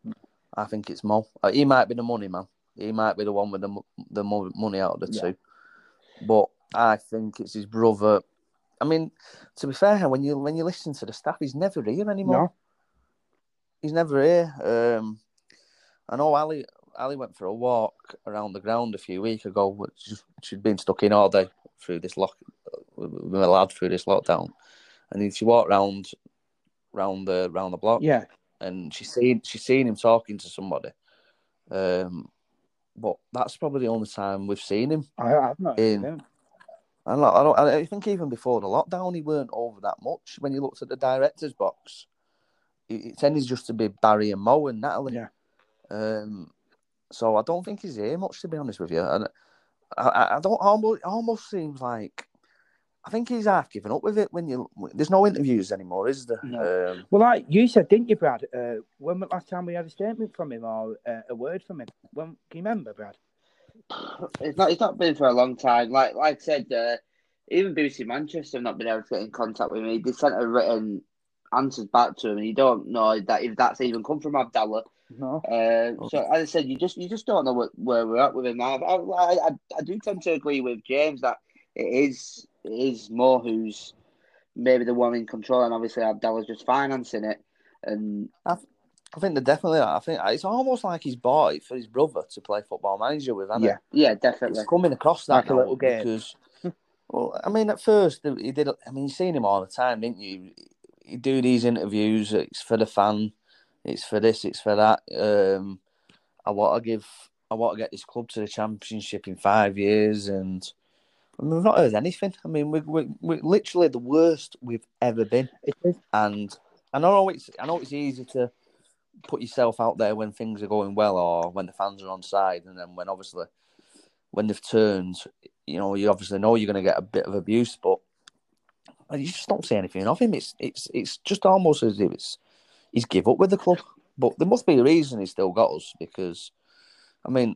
I think it's Mo. Uh, he might be the money man. He might be the one with the the money out of the yeah. two. But I think it's his brother. I mean, to be fair, when you when you listen to the staff, he's never here anymore. No. He's never here. Um, I know Ali Ali went for a walk around the ground a few weeks ago, which she'd been stuck in all day through this lock with my lad through this lockdown, and if she walked round round the round the block. Yeah, and she's seen she's seen him talking to somebody. Um, but that's probably the only time we've seen him. I, have not in. Him. I don't, I don't. I think even before the lockdown, he weren't over that much. When you looked at the director's box, it, tended just to be Barry and Mo and Natalie. Yeah. Um, so I don't think he's here much, to be honest with you. And I, I don't almost almost seems like I think he's half given up with it. When you there's no interviews anymore, is there? No. Um, well, like you said, didn't you, Brad? Uh, when was last time we had a statement from him or uh, a word from him? When can you remember, Brad? It's not. It's not been for a long time. Like like I said, uh, even BBC Manchester have not been able to get in contact with me. They sent a written answers back to him, and you don't know that if that's even come from Abdallah. No. Uh, so as I said, you just you just don't know what, where we're at with him now. I, I, I do tend to agree with James that it is it is more who's maybe the one in control, and obviously Abdallah's just financing it. And I, I think they're definitely. I think it's almost like he's bought it for his brother to play football manager with. Yeah, it? yeah, definitely. It's coming across that like a little game. because. Well, I mean, at first he did. I mean, you've seen him all the time, didn't you? You do these interviews. It's for the fan. It's for this. It's for that. Um, I want to give. I want to get this club to the championship in five years, and I mean, we've not heard anything. I mean, we're, we're, we're literally the worst we've ever been. And I know it's I know it's easy to put yourself out there when things are going well or when the fans are on side, and then when obviously when they've turned, you know, you obviously know you're going to get a bit of abuse, but you just don't see anything of him. It's it's it's just almost as if it's he's give up with the club. But there must be a reason he's still got us because, I mean,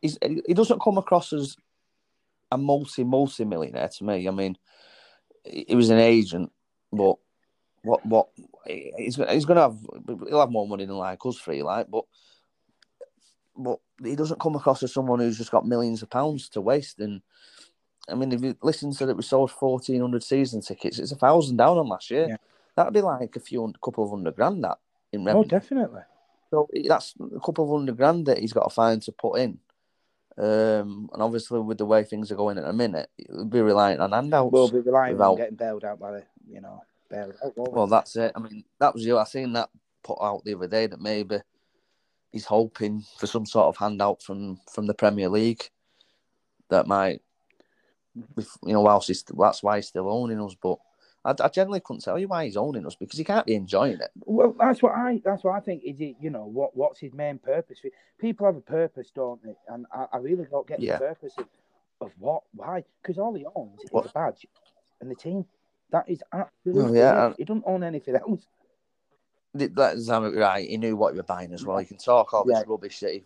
he's, he doesn't come across as a multi multi millionaire to me. I mean, he was an agent, but what what he's he's going to have he'll have more money than like us three, like, but but he doesn't come across as someone who's just got millions of pounds to waste. And I mean, if you listen to that, we sold fourteen hundred season tickets. It's a thousand down on last year. Yeah. That'd be like a few couple of hundred grand that in oh, revenue. Oh, definitely. So that's a couple of hundred grand that he's got to find to put in. Um, and obviously, with the way things are going at a minute, we'll be relying on handouts. We'll be relying without... on getting bailed out by the, you know, bailed out. Well, that's it. I mean, that was you. I seen that put out the other day that maybe he's hoping for some sort of handout from from the Premier League that might, you know, whilst he's, that's why he's still owning us. But I, I generally couldn't tell you why he's owning us because he can't be enjoying it. Well, that's what I that's what I think. Is it you know what what's his main purpose? People have a purpose, don't they? And I, I really don't get yeah. the purpose of, of what why because all he owns is what? a badge and the team. That is absolutely yeah. He doesn't own anything else. That's um, right. He knew what you were buying as well. You can talk all this yeah. rubbish that he,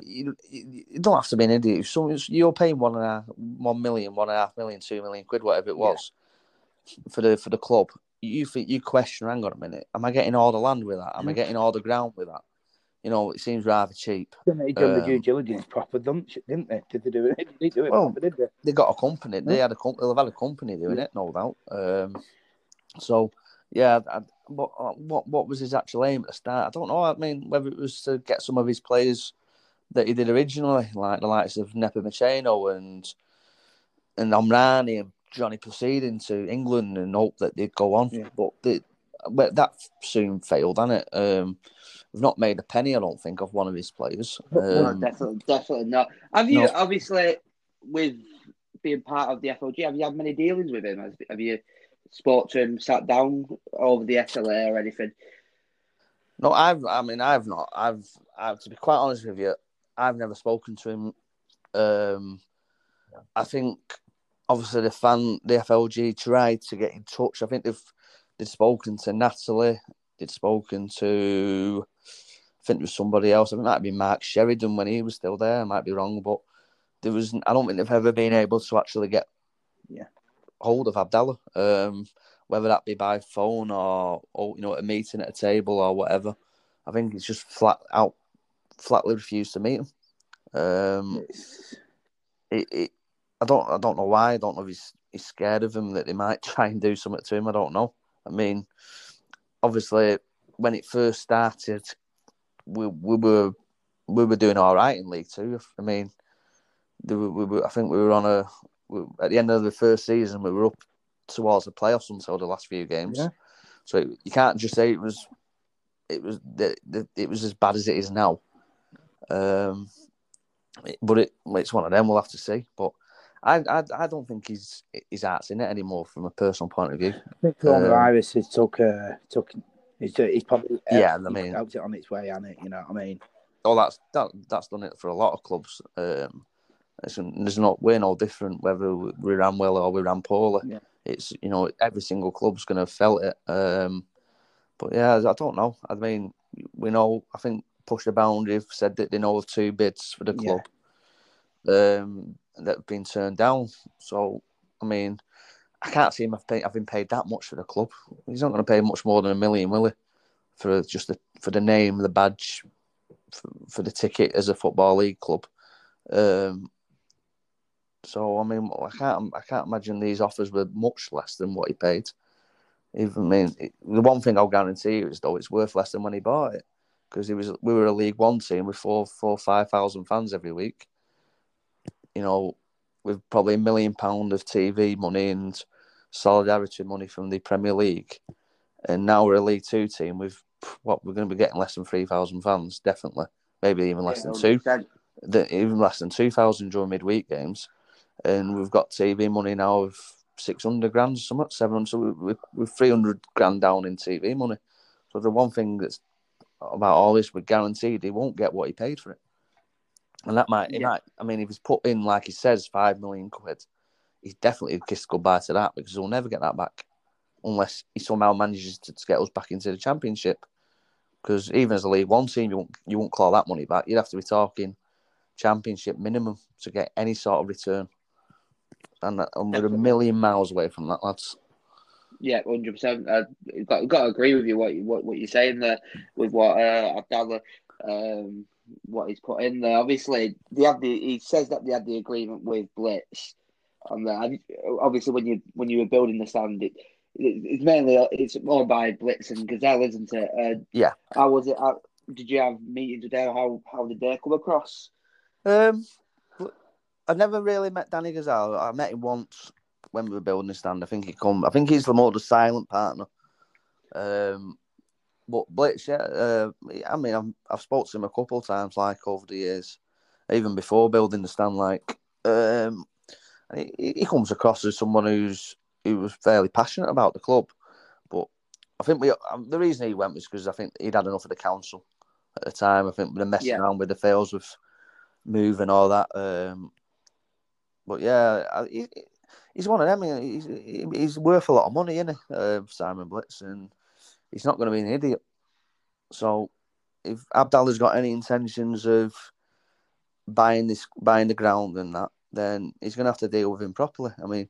you, you, don't have to be an idiot. So you're paying one and a half, one million, one and a half million, two million quid, whatever it was. Yeah for the for the club, you think you question, hang on a minute, am I getting all the land with that? Am I getting all the ground with that? You know, it seems rather cheap. They done um, the due diligence proper, didn't they? Did they do it? Did they do it well, proper, did they? They got a company. They had a company. They'll have had a company doing yeah. it, no doubt. Um, so yeah, I, what uh, what what was his actual aim at the start? I don't know. I mean, whether it was to get some of his players that he did originally, like the likes of Nepomuceno and and Omrani and Johnny proceeding to England and hope that they'd go on. Yeah. But they, well, that soon failed, hasn't it? Um, we've not made a penny, I don't think, of one of his players. Um, no, definitely, definitely not. Have you, no. obviously, with being part of the FOG, have you had many dealings with him? Have you spoke to him, sat down over the SLA or anything? No, I've. I mean, I've not. I've. I've to be quite honest with you, I've never spoken to him. Um, I think obviously the fan, the FLG tried to get in touch. I think they've they've spoken to Natalie. They'd spoken to, I think there was somebody else. I think it might have been Mark Sheridan when he was still there. I might be wrong, but there was. I don't think they've ever been able to actually get yeah hold of Abdallah. Um, whether that be by phone or, or you know, a meeting at a table or whatever. I think he's just flat out, flatly refused to meet him. Um, it, it, I don't, I don't know why. I don't know if he's he's scared of him that they might try and do something to him. I don't know. I mean, obviously, when it first started, we we were we were doing all right in League Two. I mean, we were, I think we were on a we, at the end of the first season we were up towards the playoffs until the last few games. Yeah. So you can't just say it was it was the, the, it was as bad as it is now. Um, but it it's one of them. We'll have to see. But I I, I don't think he's his art's in it anymore from a personal point of view. I think coronavirus um, has took uh, took he's, he's probably uh, yeah. I mean, helped it on its way, hasn't it? You know what I mean? Oh, that's that that's done it for a lot of clubs. Um, it's, there's not we're no different whether we ran well or we ran poorly. Yeah. It's you know every single club's going to have felt it. Um, but yeah, I don't know. I mean, we know. I think Push the Boundary have said that they know of two bids for the club yeah. um, that have been turned down. So I mean, I can't see him having paid that much for the club. He's not going to pay much more than a million, will he? For just the for the name, the badge, for, for the ticket as a football league club. Um, so I mean, I can't I can't imagine these offers were much less than what he paid. Even I mean, the one thing I'll guarantee you is though it's worth less than when he bought it because it was we were a League One team with four four five thousand fans every week. You know, with probably a million pound of TV money and solidarity money from the Premier League, and now we're a League Two team with what we're going to be getting less than three thousand fans, definitely, maybe even less yeah, than two, the, even less than two thousand during midweek games and we've got TV money now of six hundred grand, something seven hundred. So we, we're three hundred grand down in TV money. So the one thing that's about all this, we're guaranteed he won't get what he paid for it, and that might, yeah. might. I mean, if he's put in like he says, five million quid, he's definitely kissed goodbye to that because he'll never get that back unless he somehow manages to, to get us back into the championship. Because even as a League One team, you won't you won't claw that money back. You'd have to be talking championship minimum to get any sort of return and, and we're a million miles away from that, lads. Yeah, hundred percent. I've got, got to agree with you what what what you're saying there with what uh, Abdallah, um, what he's put in there. Obviously, they had the he says that they had the agreement with Blitz, and that obviously when you when you were building the stand, it, it's mainly it's more by Blitz and Gazal, isn't it? Uh, yeah. How was it? How, did you have meetings with them? How how did they come across? Um, I've never really met Danny Gazal. I met him once when we were building the stand. I think he come. I think he's the more the silent partner. Um, but Blitz, yeah. Uh, I mean, I've, I've spoken to him a couple of times, like over the years, even before building the stand. Like, um, he, he comes across as someone who's who was fairly passionate about the club. But I think we um, the reason he went was because I think he'd had enough of the council at the time. I think we are messing yeah. around with the fails with move and all that. Um, but yeah, he, he's one of them. He's, he's worth a lot of money, isn't he, uh, Simon Blitz? And he's not going to be an idiot. So if Abdallah's got any intentions of buying this, buying the ground and that, then he's going to have to deal with him properly. I mean,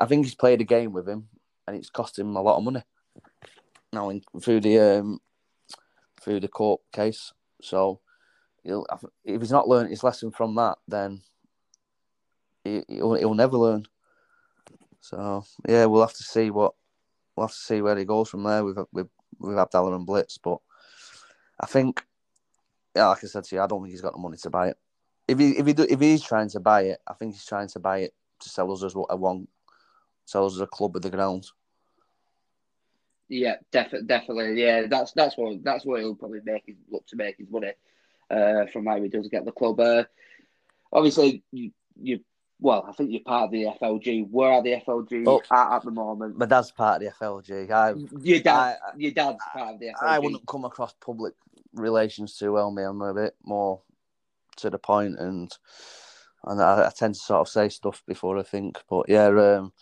I think he's played a game with him, and it's cost him a lot of money. Now, in, through the um, through the court case, so he'll, if he's not learned his lesson from that, then he, will he'll never learn. So yeah, we'll have to see what we'll have to see where he goes from there with with with Abdallah and Blitz. But I think, yeah, like I said to you, I don't think he's got the money to buy it. If he if he do, if he's trying to buy it, I think he's trying to buy it to sell us as what a one, sell us as a club with the grounds. Yeah, definitely, definitely. Yeah, that's that's what that's what he'll probably make his look to make his money uh, from how he does get the club. Uh, obviously, you, you well, I think you're part of the FLG. Where are the FLG oh, at at the moment? My dad's part of the FLG. I, your dad, I, your dad's I, part of the FLG. I wouldn't come across public relations too well, me. I'm a bit more to the point, and and I, I tend to sort of say stuff before I think. But yeah, um,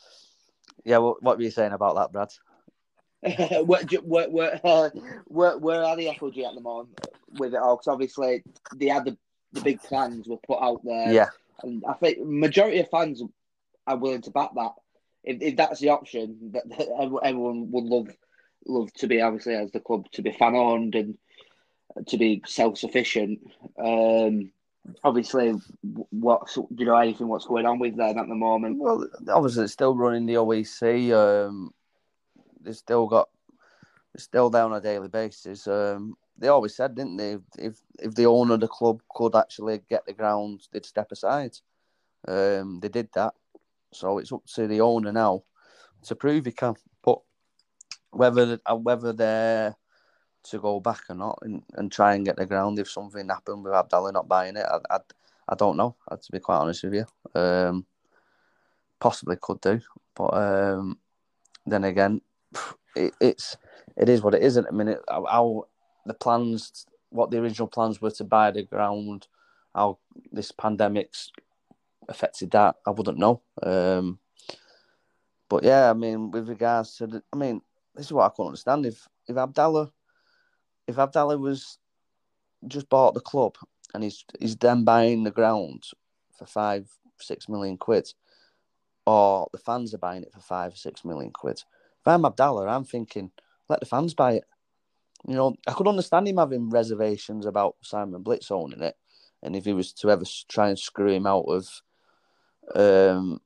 yeah. What, what were you saying about that, Brad? where, where, where, uh, where, where are the FLG at the moment with it all? Because obviously they had the, the big plans were put out there. Yeah and I think majority of fans are willing to back that if, if that's the option, that, that everyone would love love to be obviously as the club to be fan owned and to be self sufficient. Um, obviously, what's you know anything what's going on with them at the moment? Well, obviously, it's still running the OEC. Um, they've still got, they're still down on a daily basis. Um, they always said, didn't they? If if the owner of the club could actually get the ground, they'd step aside. Um, they did that, so it's up to the owner now to prove he can. But whether uh, whether they're to go back or not and, and try and get the ground if something happened with Abdallah not buying it, I, I, I don't know. To be quite honest with you, um, possibly could do, but um, then again, it, it's it is what it is at the minute. How the plans, what the original plans were to buy the ground, how this pandemic's affected that, I wouldn't know. Um, but yeah, I mean, with regards to the, I mean, this is what I can't understand. If if Abdallah, if Abdallah was just bought the club and he's he's then buying the ground for five six million quid, or the fans are buying it for five six million quid. If I'm Abdallah, I'm thinking let the fans buy it. You know, I could understand him having reservations about Simon Blitz owning it, and if he was to ever try and screw him out of, um,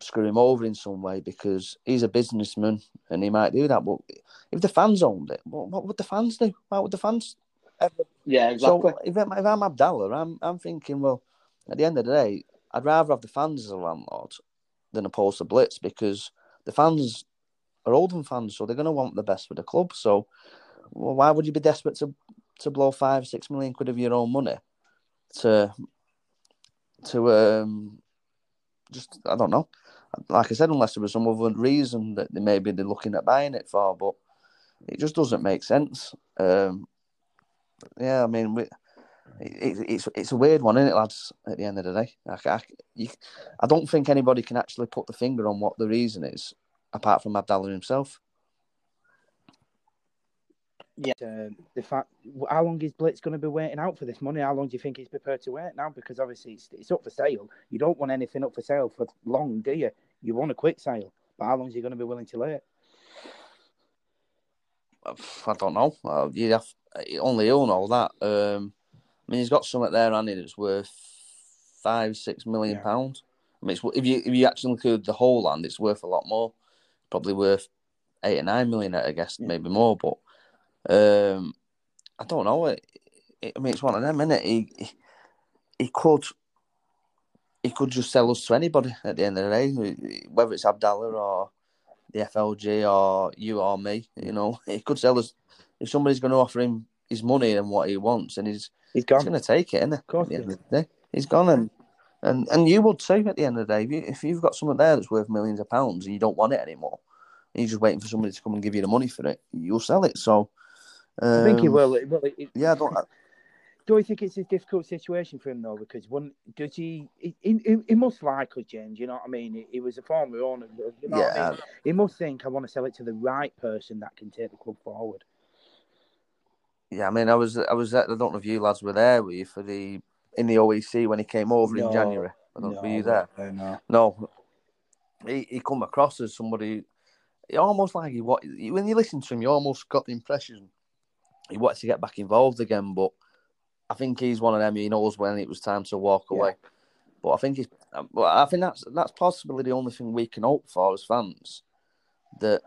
screw him over in some way because he's a businessman and he might do that. But if the fans owned it, what, what would the fans do? What would the fans? Ever? Yeah, exactly. So if, I'm, if I'm Abdallah, I'm I'm thinking, well, at the end of the day, I'd rather have the fans as a landlord than opposed to Blitz because the fans are Oldham fans, so they're going to want the best for the club. So well, why would you be desperate to to blow five, six million quid of your own money to to um just I don't know. Like I said, unless there was some other reason that they maybe they're looking at buying it for, but it just doesn't make sense. Um, yeah, I mean, we, it, it's it's a weird one, isn't it, lads? At the end of the day, I, I, you, I don't think anybody can actually put the finger on what the reason is, apart from Abdallah himself. Yeah, uh, the fact how long is Blitz going to be waiting out for this money? How long do you think he's prepared to wait now? Because obviously it's, it's up for sale. You don't want anything up for sale for long, do you? You want a quick sale, but how long is he going to be willing to wait? I don't know. Uh, you have only he'll know that. Um, I mean, he's got something there, and it's worth five, six million yeah. pounds. I mean, if you if you actually include the whole land, it's worth a lot more. Probably worth eight or nine million, I guess, yeah. maybe more. But um, I don't know. It, it, I mean, it's one of them, isn't it? He, he, he could he could just sell us to anybody at the end of the day, whether it's Abdallah or the FLG or you or me. You know, he could sell us if somebody's going to offer him his money and what he wants, and he's he's, gone. he's going to take it. Isn't Of course, yeah. he's gone, and and and you would too at the end of the day. If, you, if you've got something there that's worth millions of pounds and you don't want it anymore, and you're just waiting for somebody to come and give you the money for it, you'll sell it. So um, I think he um, will. will it, yeah, I don't. Do you think it's a difficult situation for him though? Because when does he? He, he, he must like us, James. You know what I mean? He, he was a former owner. You know yeah. I mean? He must think I want to sell it to the right person that can take the club forward. Yeah, I mean, I was, I was. At, I don't know if you lads were there, were you for the in the OEC when he came over no, in January? I don't no, were you there? No, no. He he come across as somebody. Almost like he what when you listen to him, you almost got the impression he wanted to get back involved again, but I think he's one of them. He knows when it was time to walk yeah. away. But I think he's. Well, I think that's that's possibly the only thing we can hope for as fans that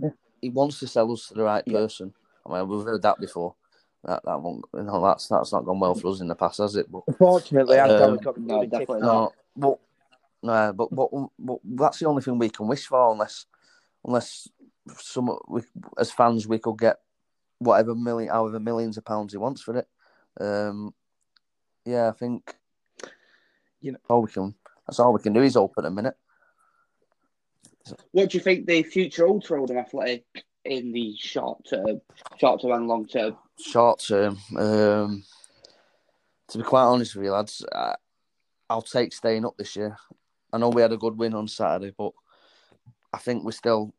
yeah. he wants to sell us to the right person. I mean, we've heard that before. That that won't. You know, that's that's not gone well for us in the past, has it? But unfortunately, um, got no, definitely not. But no, but, but but that's the only thing we can wish for, unless unless some we, as fans we could get whatever million, however millions of pounds he wants for it. Um, yeah, I think you know all we can. That's all we can do is open a minute. What do you think the future holds for Oldham Athletic in the short term, short term and long term? Short term, um, to be quite honest with you, lads, I, I'll take staying up this year. I know we had a good win on Saturday, but I think we're still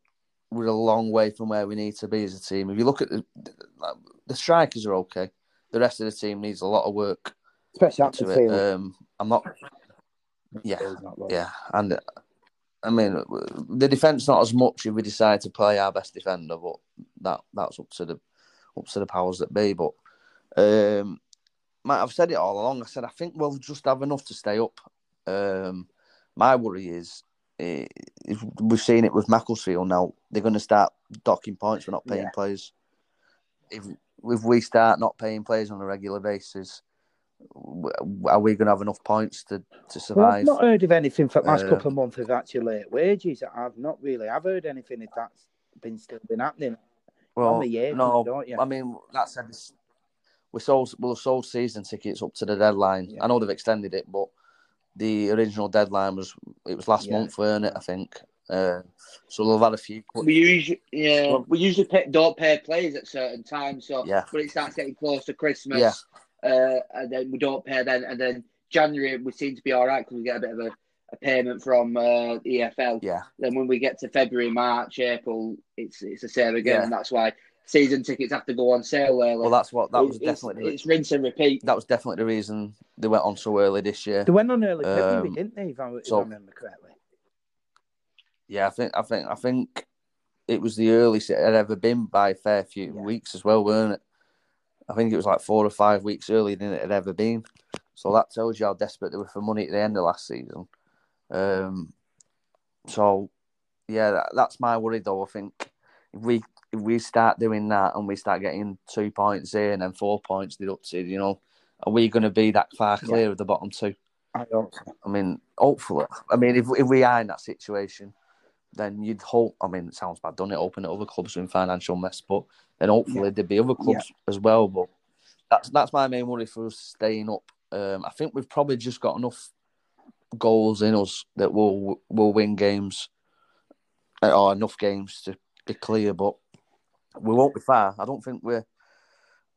we're a long way from where we need to be as a team. If you look at the the strikers are okay. The rest of the team needs a lot of work. Especially up to it. Um, I'm not. Yeah, yeah, and I mean, the defence not as much if we decide to play our best defender, but that that's up to the up to the powers that be. But um, I've said it all along. I said I think we'll just have enough to stay up. Um, my worry is eh, we've seen it with Macclesfield now. They're going to start docking points for not paying yeah. players. If if we start not paying players on a regular basis, are we going to have enough points to, to survive? Well, I've not heard of anything for the last uh, couple of months of actually late wages. I've not really. I've heard anything if that's been still been happening. Well, year, no, don't you? I mean that's we sold we'll sold season tickets up to the deadline. Yeah. I know they've extended it, but the original deadline was it was last yeah. month, weren't it? I think. Uh, so we've had a few. We usually, yeah, well, we usually pay, don't pay players at certain times. So yeah. when it starts getting close to Christmas, yeah. uh, and then we don't pay then, and then January we seem to be all right because we get a bit of a, a payment from uh, EFL. Yeah. Then when we get to February, March, April, it's it's the same again, yeah. and that's why season tickets have to go on sale early. Well, that's what that was definitely. It's, it's, rinse and repeat. That was definitely the reason they went on so early this year. They went on early February, um, didn't they? If I, if so, I remember correctly. Yeah, I think I think I think it was the earliest it had ever been by a fair few yeah. weeks as well, weren't it? I think it was like four or five weeks earlier than it had ever been. So that tells you how desperate they were for money at the end of last season. Um, so yeah, that, that's my worry though. I think if we if we start doing that and we start getting two points in and then four points deducted, you know, are we going to be that far clear yeah. of the bottom two? I don't. I mean, hopefully. I mean, if if we are in that situation, then you'd hope. I mean, it sounds bad, doesn't it? Open at other clubs in financial mess, but then hopefully yeah. there'd be other clubs yeah. as well. But that's that's my main worry for us staying up. Um, I think we've probably just got enough goals in us that we'll we'll win games or enough games to be clear. But we won't be far. I don't think we're.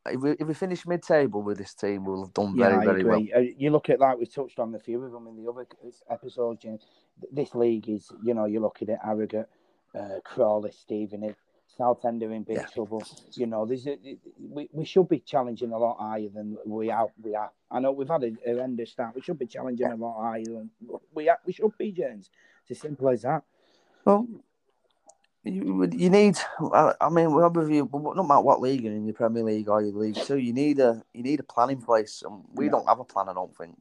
If we, if we finish mid-table with this team, we'll have done very, yeah, very well. Uh, you look at like we touched on a few of them in the other episodes. James. This league is, you know, you're looking at Harrogate, uh, Crawley, Stevenage, Southend are in big yeah. trouble. You know, there's a, we, we should be challenging a lot higher than we are. We are. I know we've had a horrendous start. We should be challenging a lot higher than we are. We should be, James. It's as simple as that. Well, you, you need. I mean, whether you, no matter what league you're in, the Premier League or your League Two, you need a you need a plan in place, and we yeah. don't have a plan. I don't think.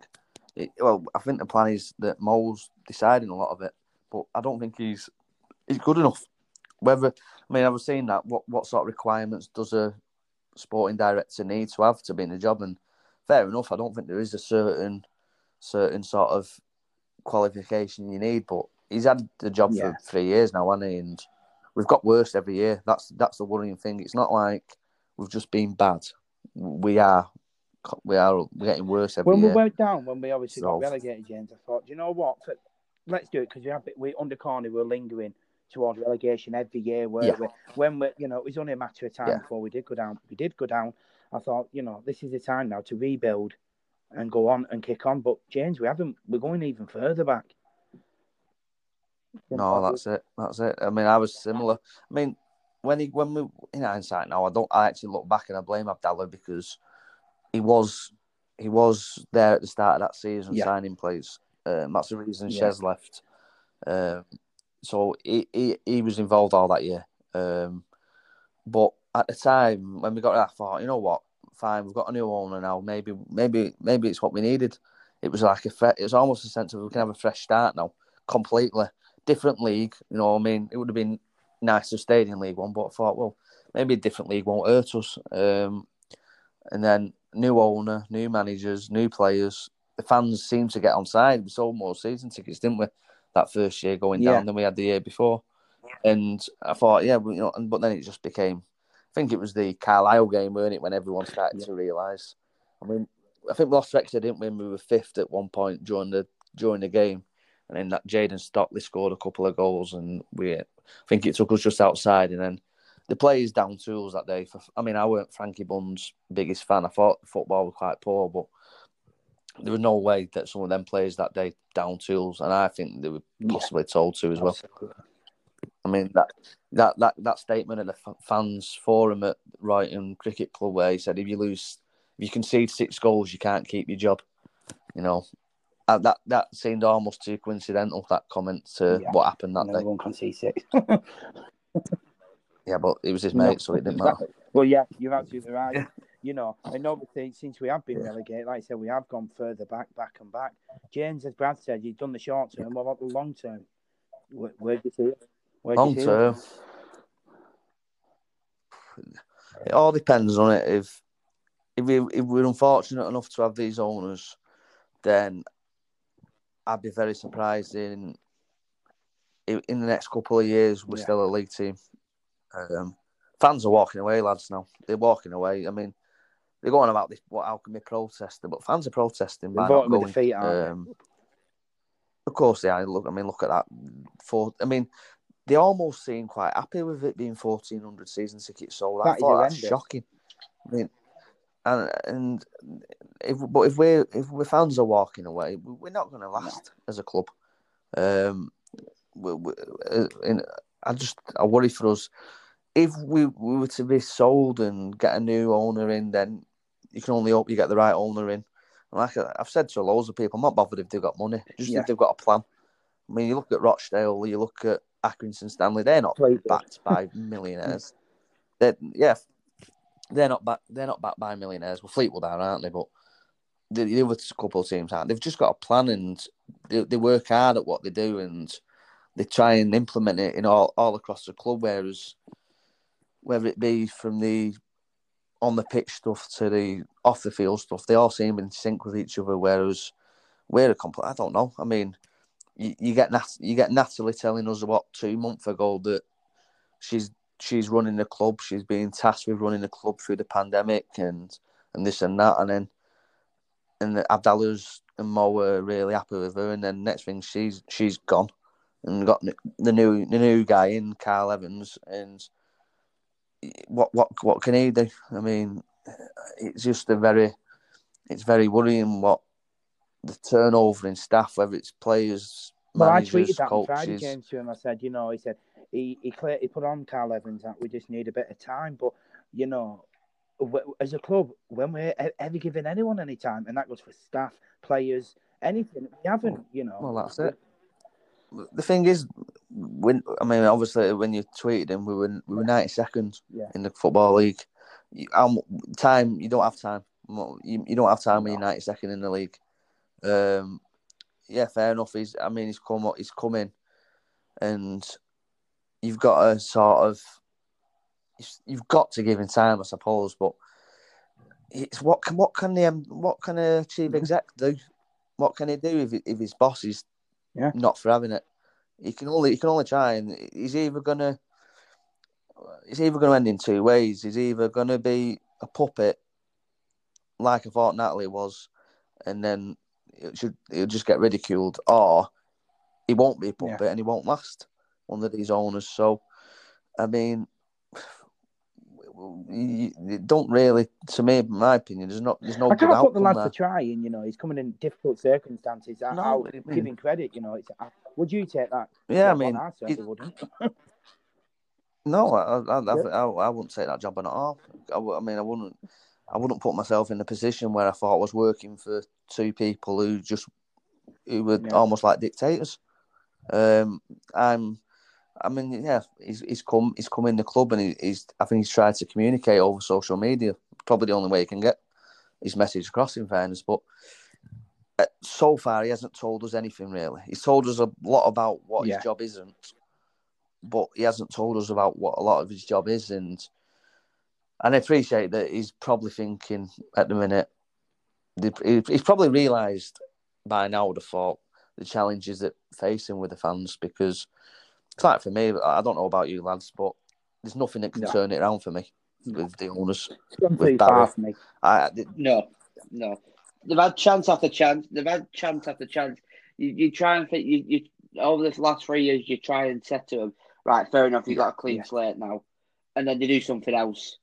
It, well, I think the plan is that Mo's deciding a lot of it, but I don't think he's he's good enough. Whether I mean, I was saying that what what sort of requirements does a sporting director need to have to be in the job? And fair enough, I don't think there is a certain certain sort of qualification you need, but he's had the job yeah. for three years now, hasn't he? And we've got worse every year. That's that's the worrying thing. It's not like we've just been bad. We are we are getting worse every when year. When we went down, when we obviously so, got relegated, James, I thought, you know what? Let's do it because we have we under corner we're lingering towards relegation every year. Where yeah. we, when we, you know, it was only a matter of time yeah. before we did go down. We did go down. I thought, you know, this is the time now to rebuild and go on and kick on. But James, we haven't. We're going even further back. No, that's it. That's it. I mean, I was similar. I mean, when he when we in hindsight now, I don't. I actually look back and I blame Abdallah because he was he was there at the start of that season yeah. signing players. Um, that's the reason yeah. Shez left. Um, so he, he he was involved all that year. Um, but at the time when we got that, I thought, you know what, fine, we've got a new owner now. Maybe maybe maybe it's what we needed. It was like a fre- it was almost a sense of we can have a fresh start now, completely different league. You know, I mean, it would have been nice to stay in League One, but I thought, well, maybe a different league won't hurt us. Um, and then new owner, new managers, new players. The fans seem to get on side. We sold more season tickets, didn't we? That first year going down yeah. than we had the year before. And I thought, yeah, you know, but then it just became. I think it was the Carlisle game, weren't it, when everyone started yeah. to realise. I mean, I think we lost Wrexham, didn't we? We were fifth at one point during the during the game and then that Jayden Stockley scored a couple of goals, and we I think it took us just outside, and then the players down tools that day. For, I mean, I weren't Frankie Bunn's biggest fan. I thought football was quite poor, but there was no way that some of them players that day down tools, and I think they were possibly yeah. told to as well. I mean that that that that statement at the fans forum at Royton Cricket Club where he said if you lose, if you concede six goals, you can't keep your job. You know, uh, that that seemed almost too coincidental. That comment to Yeah. what happened that no day. one can see six. Yeah, but it was his No, mate, so it didn't matter. Well, yeah, you're absolutely right. Yeah. You know, and obviously since we have been Yeah. relegated, like I said, we have gone further back, back and back. James, as Brad said, you've done the short term. What about the long term? Where, where do you see it? Where Long see it? term, it all depends on it. If if we if we're unfortunate enough to have these owners, then I'd be very surprised in in, the next couple of years we're Yeah. still a league team. Um, fans are walking away, lads. Now they're walking away. I mean, they're going about this. What? How can we protest? But fans are protesting They're voting with going. their feet? Um, of course, yeah. Look, I mean, look at that. For I mean, they almost seem quite happy with it being fourteen hundred season tickets sold. I That thought that's shocking. I mean, and and if but if we if we fans are walking away, we're not going to last as a club. Um, we, we, uh, in, I just I worry for us. If we, we were to be sold and get a new owner in, then you can only hope you get the right owner in. And like I- I've said to loads of people, I'm not bothered if they've got money, just Yeah. if they've got a plan. I mean, you look at Rochdale, you look at Accrington Stanley, they're not backed by millionaires. They're, yeah, they're not back. They're not backed by millionaires. Well, Fleetwood are, aren't they? But the, the other couple of teams aren't. They've just got a plan and they, they work hard at what they do and they try and implement it in all, all across the club. Whereas, whether it be from the on the pitch stuff to the off the field stuff, they all seem in sync with each other. Whereas we're a complete. I don't know. I mean, you, you get Nat, you get Natalie telling us what two months ago that she's she's running the club. She's being tasked with running the club through the pandemic and and this and that, and then and the Abdallah's and Mo were really happy with her, and then next thing she's she's gone and got the new the new guy in Carl Evans, and what what what can he do? I mean, it's just a very it's very worrying what the turnover in staff, whether it's players, Well, I tweeted that on Friday, coaches. James, to him. I said, you know, he said he he, clear, he put on Carl Evans that we just need a bit of time, but you know, as a club, when we're ever giving anyone any time, and that goes for staff, players, anything, we haven't, you know. Well, that's it. The thing is, when I mean, obviously, when you tweeted him, we were we were ninety seconds Yeah. in the football league. You, um, time you don't have time. You, you don't have time when you're ninety second in the league. Um, yeah, fair enough. He's I mean, he's come he's come in, and you've got to sort of you've got to give him time, I suppose. But it's what can what can the um, what can a chief exec do? What can he do if if his boss is Yeah. not for having it? He can only he can only try, and he's either gonna it's either gonna end in two ways. He's either gonna be a puppet, like I thought Natalie was, and then it should he'll just get ridiculed, or he won't be a puppet and he won't last under these owners. So, I mean, you, you don't really, to me, in my opinion, there's not there's no I can't put the lad there. for trying. You know, he's coming in difficult circumstances. I, No, I'll give him credit. You know, it's. I, would you take that? Yeah, I mean, it- wouldn't. No, I, I, I, Yeah. I, I wouldn't take that job at all. I, I mean, I wouldn't, I wouldn't put myself in a position where I thought I was working for two people who just, who were Yeah. almost like dictators. Um, I'm, I mean, yeah, he's he's come, he's come in the club, and he, he's, I think he's tried to communicate over social media. Probably the only way he can get his message across. In fairness, but uh, so far he hasn't told us anything really. He's told us a lot about what Yeah. his job isn't, but he hasn't told us about what a lot of his job is. And and I appreciate that he's probably thinking at the minute. he- He's probably realised by now. the thought the challenges that facing with the fans because it's like for me. I don't know about you lads, but there's nothing that can No. turn it around for me No. with the owners. It's With far for me. I, I No, no. They've had chance after chance. They've had chance after chance. You, you try and think you, you over this last three years. You try and set to them. Right, fair enough. You got a clean Yeah. slate now, and then they do something else,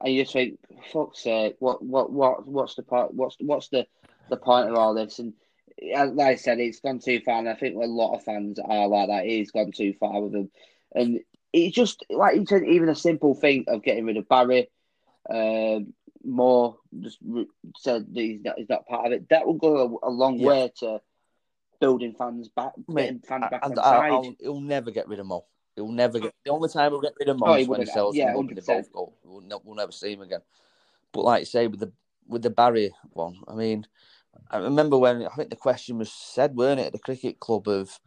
and you just think, "Fuck's sake! What, what, what, what's the point? What's, what's the, the point of all this?" And like I said, it's gone too far. And I think a lot of fans are like that. It's gone too far with them, and it's just like you said, even a simple thing of getting rid of Barry. Um, more just said that he's not, he's not part of it. That will go a, a long Yeah. way to building fans back, Mate, fans back. And on I, he'll never get rid of Mo. He'll never get. The only time he'll get rid of Mo Oh, is when he sells yeah, them up and they 100%. both go. We'll, we'll never see him again. But like you say, with the with the Barry one, I mean, I remember when I think the question was said, weren't it, at the cricket club of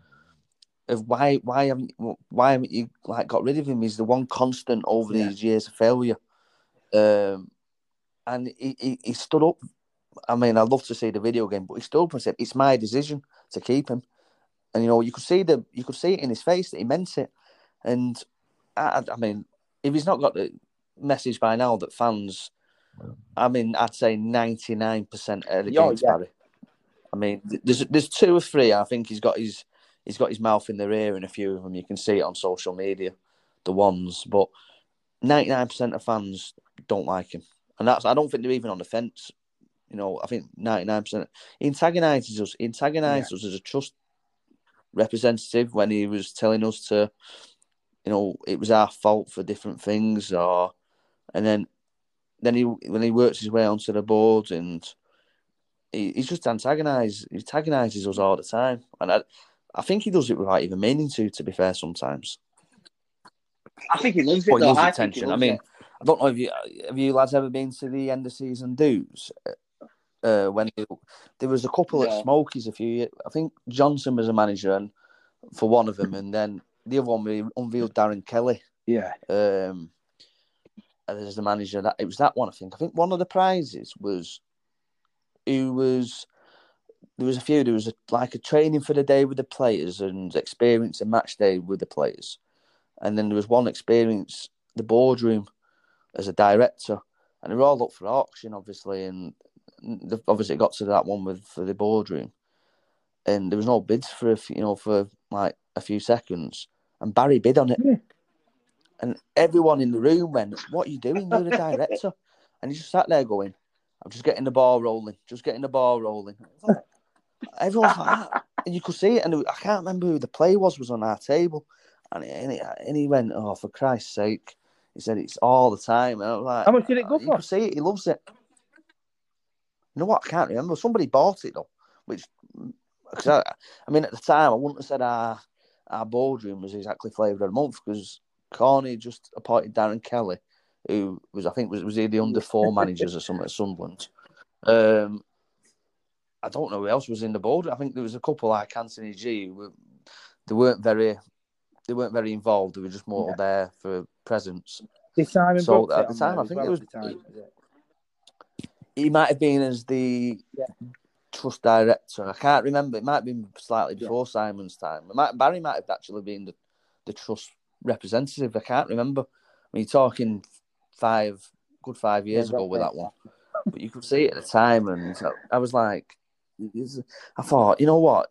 of why why haven't why haven't you like got rid of him? He's the one constant over Yeah. these years of failure. Um, and he, he, he stood up. I mean, I'd love to see the video game, but he stood up and said, "It's my decision to keep him." And you know, you could see the you could see it in his face that he meant it. And I, I mean, if he's not got the message by now that fans, I mean, I'd say ninety nine percent are Yeah, against yeah. Barry. I mean, there's there's two or three. I think he's got his he's got his mouth in their ear in a few of them. You can see it on social media, the ones. But ninety nine percent of fans don't like him, and that's I don't think they're even on the fence. You know, I think ninety nine percent. He antagonises us. He antagonises us as a trust representative when he was telling us to, you know, it was our fault for different things, or and then then he when he works his way onto the board and he, he's just antagonized he antagonises us all the time, and I I think he does it without even meaning to. To be fair, sometimes. I think he loves it. Well, though. I think. I mean, it. I don't know if you have you lads ever been to the end of season dues. Uh, when it- there was a couple No. at Smokies a few years, I think Johnson was a manager and for one of them, and then the other one we unveiled Darren Kelly Yeah. um, as the manager. That it was that one. I think. I think one of the prizes was who was there was a few. There was a, like a training for the day with the players and experience a match day with the players, and then there was one experience the boardroom as a director, and they were all up for auction, obviously, and the- obviously it got to that one with for the boardroom, and there was no bids for a few, you know for like a few seconds, and Barry bid on it. Yeah. And everyone in the room went, "What are you doing? You're the director." And he just sat there going, "I'm just getting the ball rolling, just getting the ball rolling." Everyone's like that, and you could see it. And I can't remember who the play was was on our table, and he, and he, and he went, "Oh, for Christ's sake!" He said, "It's all the time." And I was like, How much did it go uh, for? You could see it. He loves it. You know what? I can't remember. Somebody bought it though, which mm, because I, I mean at the time I wouldn't have said our our boardroom was exactly flavour of the month because Corney just appointed Darren Kelly, who was I think was was he the under four managers or something at Sunderland. Um, I don't know who else was in the board. I think there was a couple like Anthony G. Who were, they weren't very they weren't very involved. They were just more Yeah. there for presence. Did Simon So, at the time, I think well it was- the time, it? He might have been as the Yeah. trust director. I can't remember. It might have been slightly Yeah. before Simon's time. Might, Barry might have actually been the, the trust representative. I can't remember. I mean, you're talking five, good five years Yeah, ago with that one. But you could see it at the time, and I was like, I thought, you know what?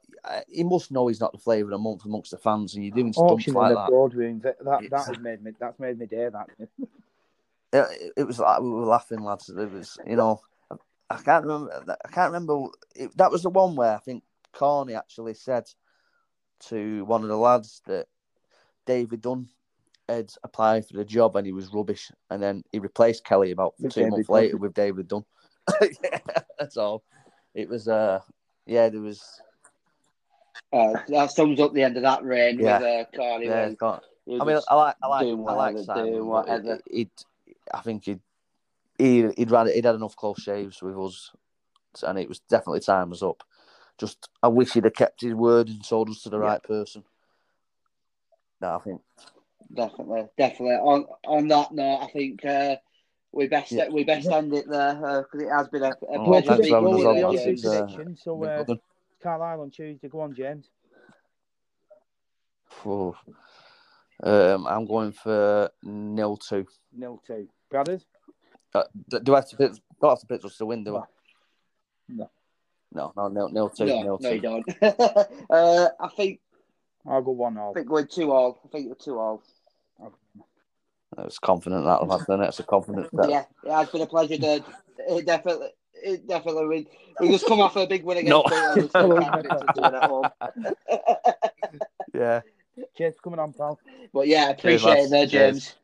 He must know he's not the flavour of the month amongst the fans, and you're doing in like that. boardroom. That that, that has made me. That's made me day. That. it, it was like we were laughing, lads. It was, you know, I, can't remember. I can't remember. It, that was the one where I think Corney actually said to one of the lads that David Dunn had applied for the job and he was rubbish, and then he replaced Kelly about With two David months Dunn. later with David Dunn. yeah, that's all. It was, uh, yeah, there was, Uh, that sums up the end of that reign Yeah. with uh, Corney. yeah. I mean, I like, I like, I like Simon, whatever. he'd, I think he'd, he, he'd he'd had enough close shaves with us, and it was definitely time was up. Just, I wish he'd have kept his word and sold us to the Yeah. right person. No, I think, Definitely, definitely. On on that note, I think uh, we best Yeah. we best end it there because it has been a, a Oh, pleasure thanks for speaking having with us on, you, lads. the James. It's, uh, prediction. So uh. Carlisle on Tuesday. Go on, James. Phew. Um, I'm going for nil two. Nil two. Brothers. Uh, do do I have to pick? Don't have to pick us to win, do I? No. No, no, nil, nil two, No, nil no, two. you don't. uh, I think I'll go one I think we're two all. I think we're two all. I was confident that was the next. A confident. bet. Yeah, it has been a pleasure. To, it definitely, it definitely. We, we just come off a big win against No. Bolton. We still can't predict us to win at home. yeah. Cheers for coming on, pal. But yeah, Cheers, appreciate it lads. there, Cheers. James.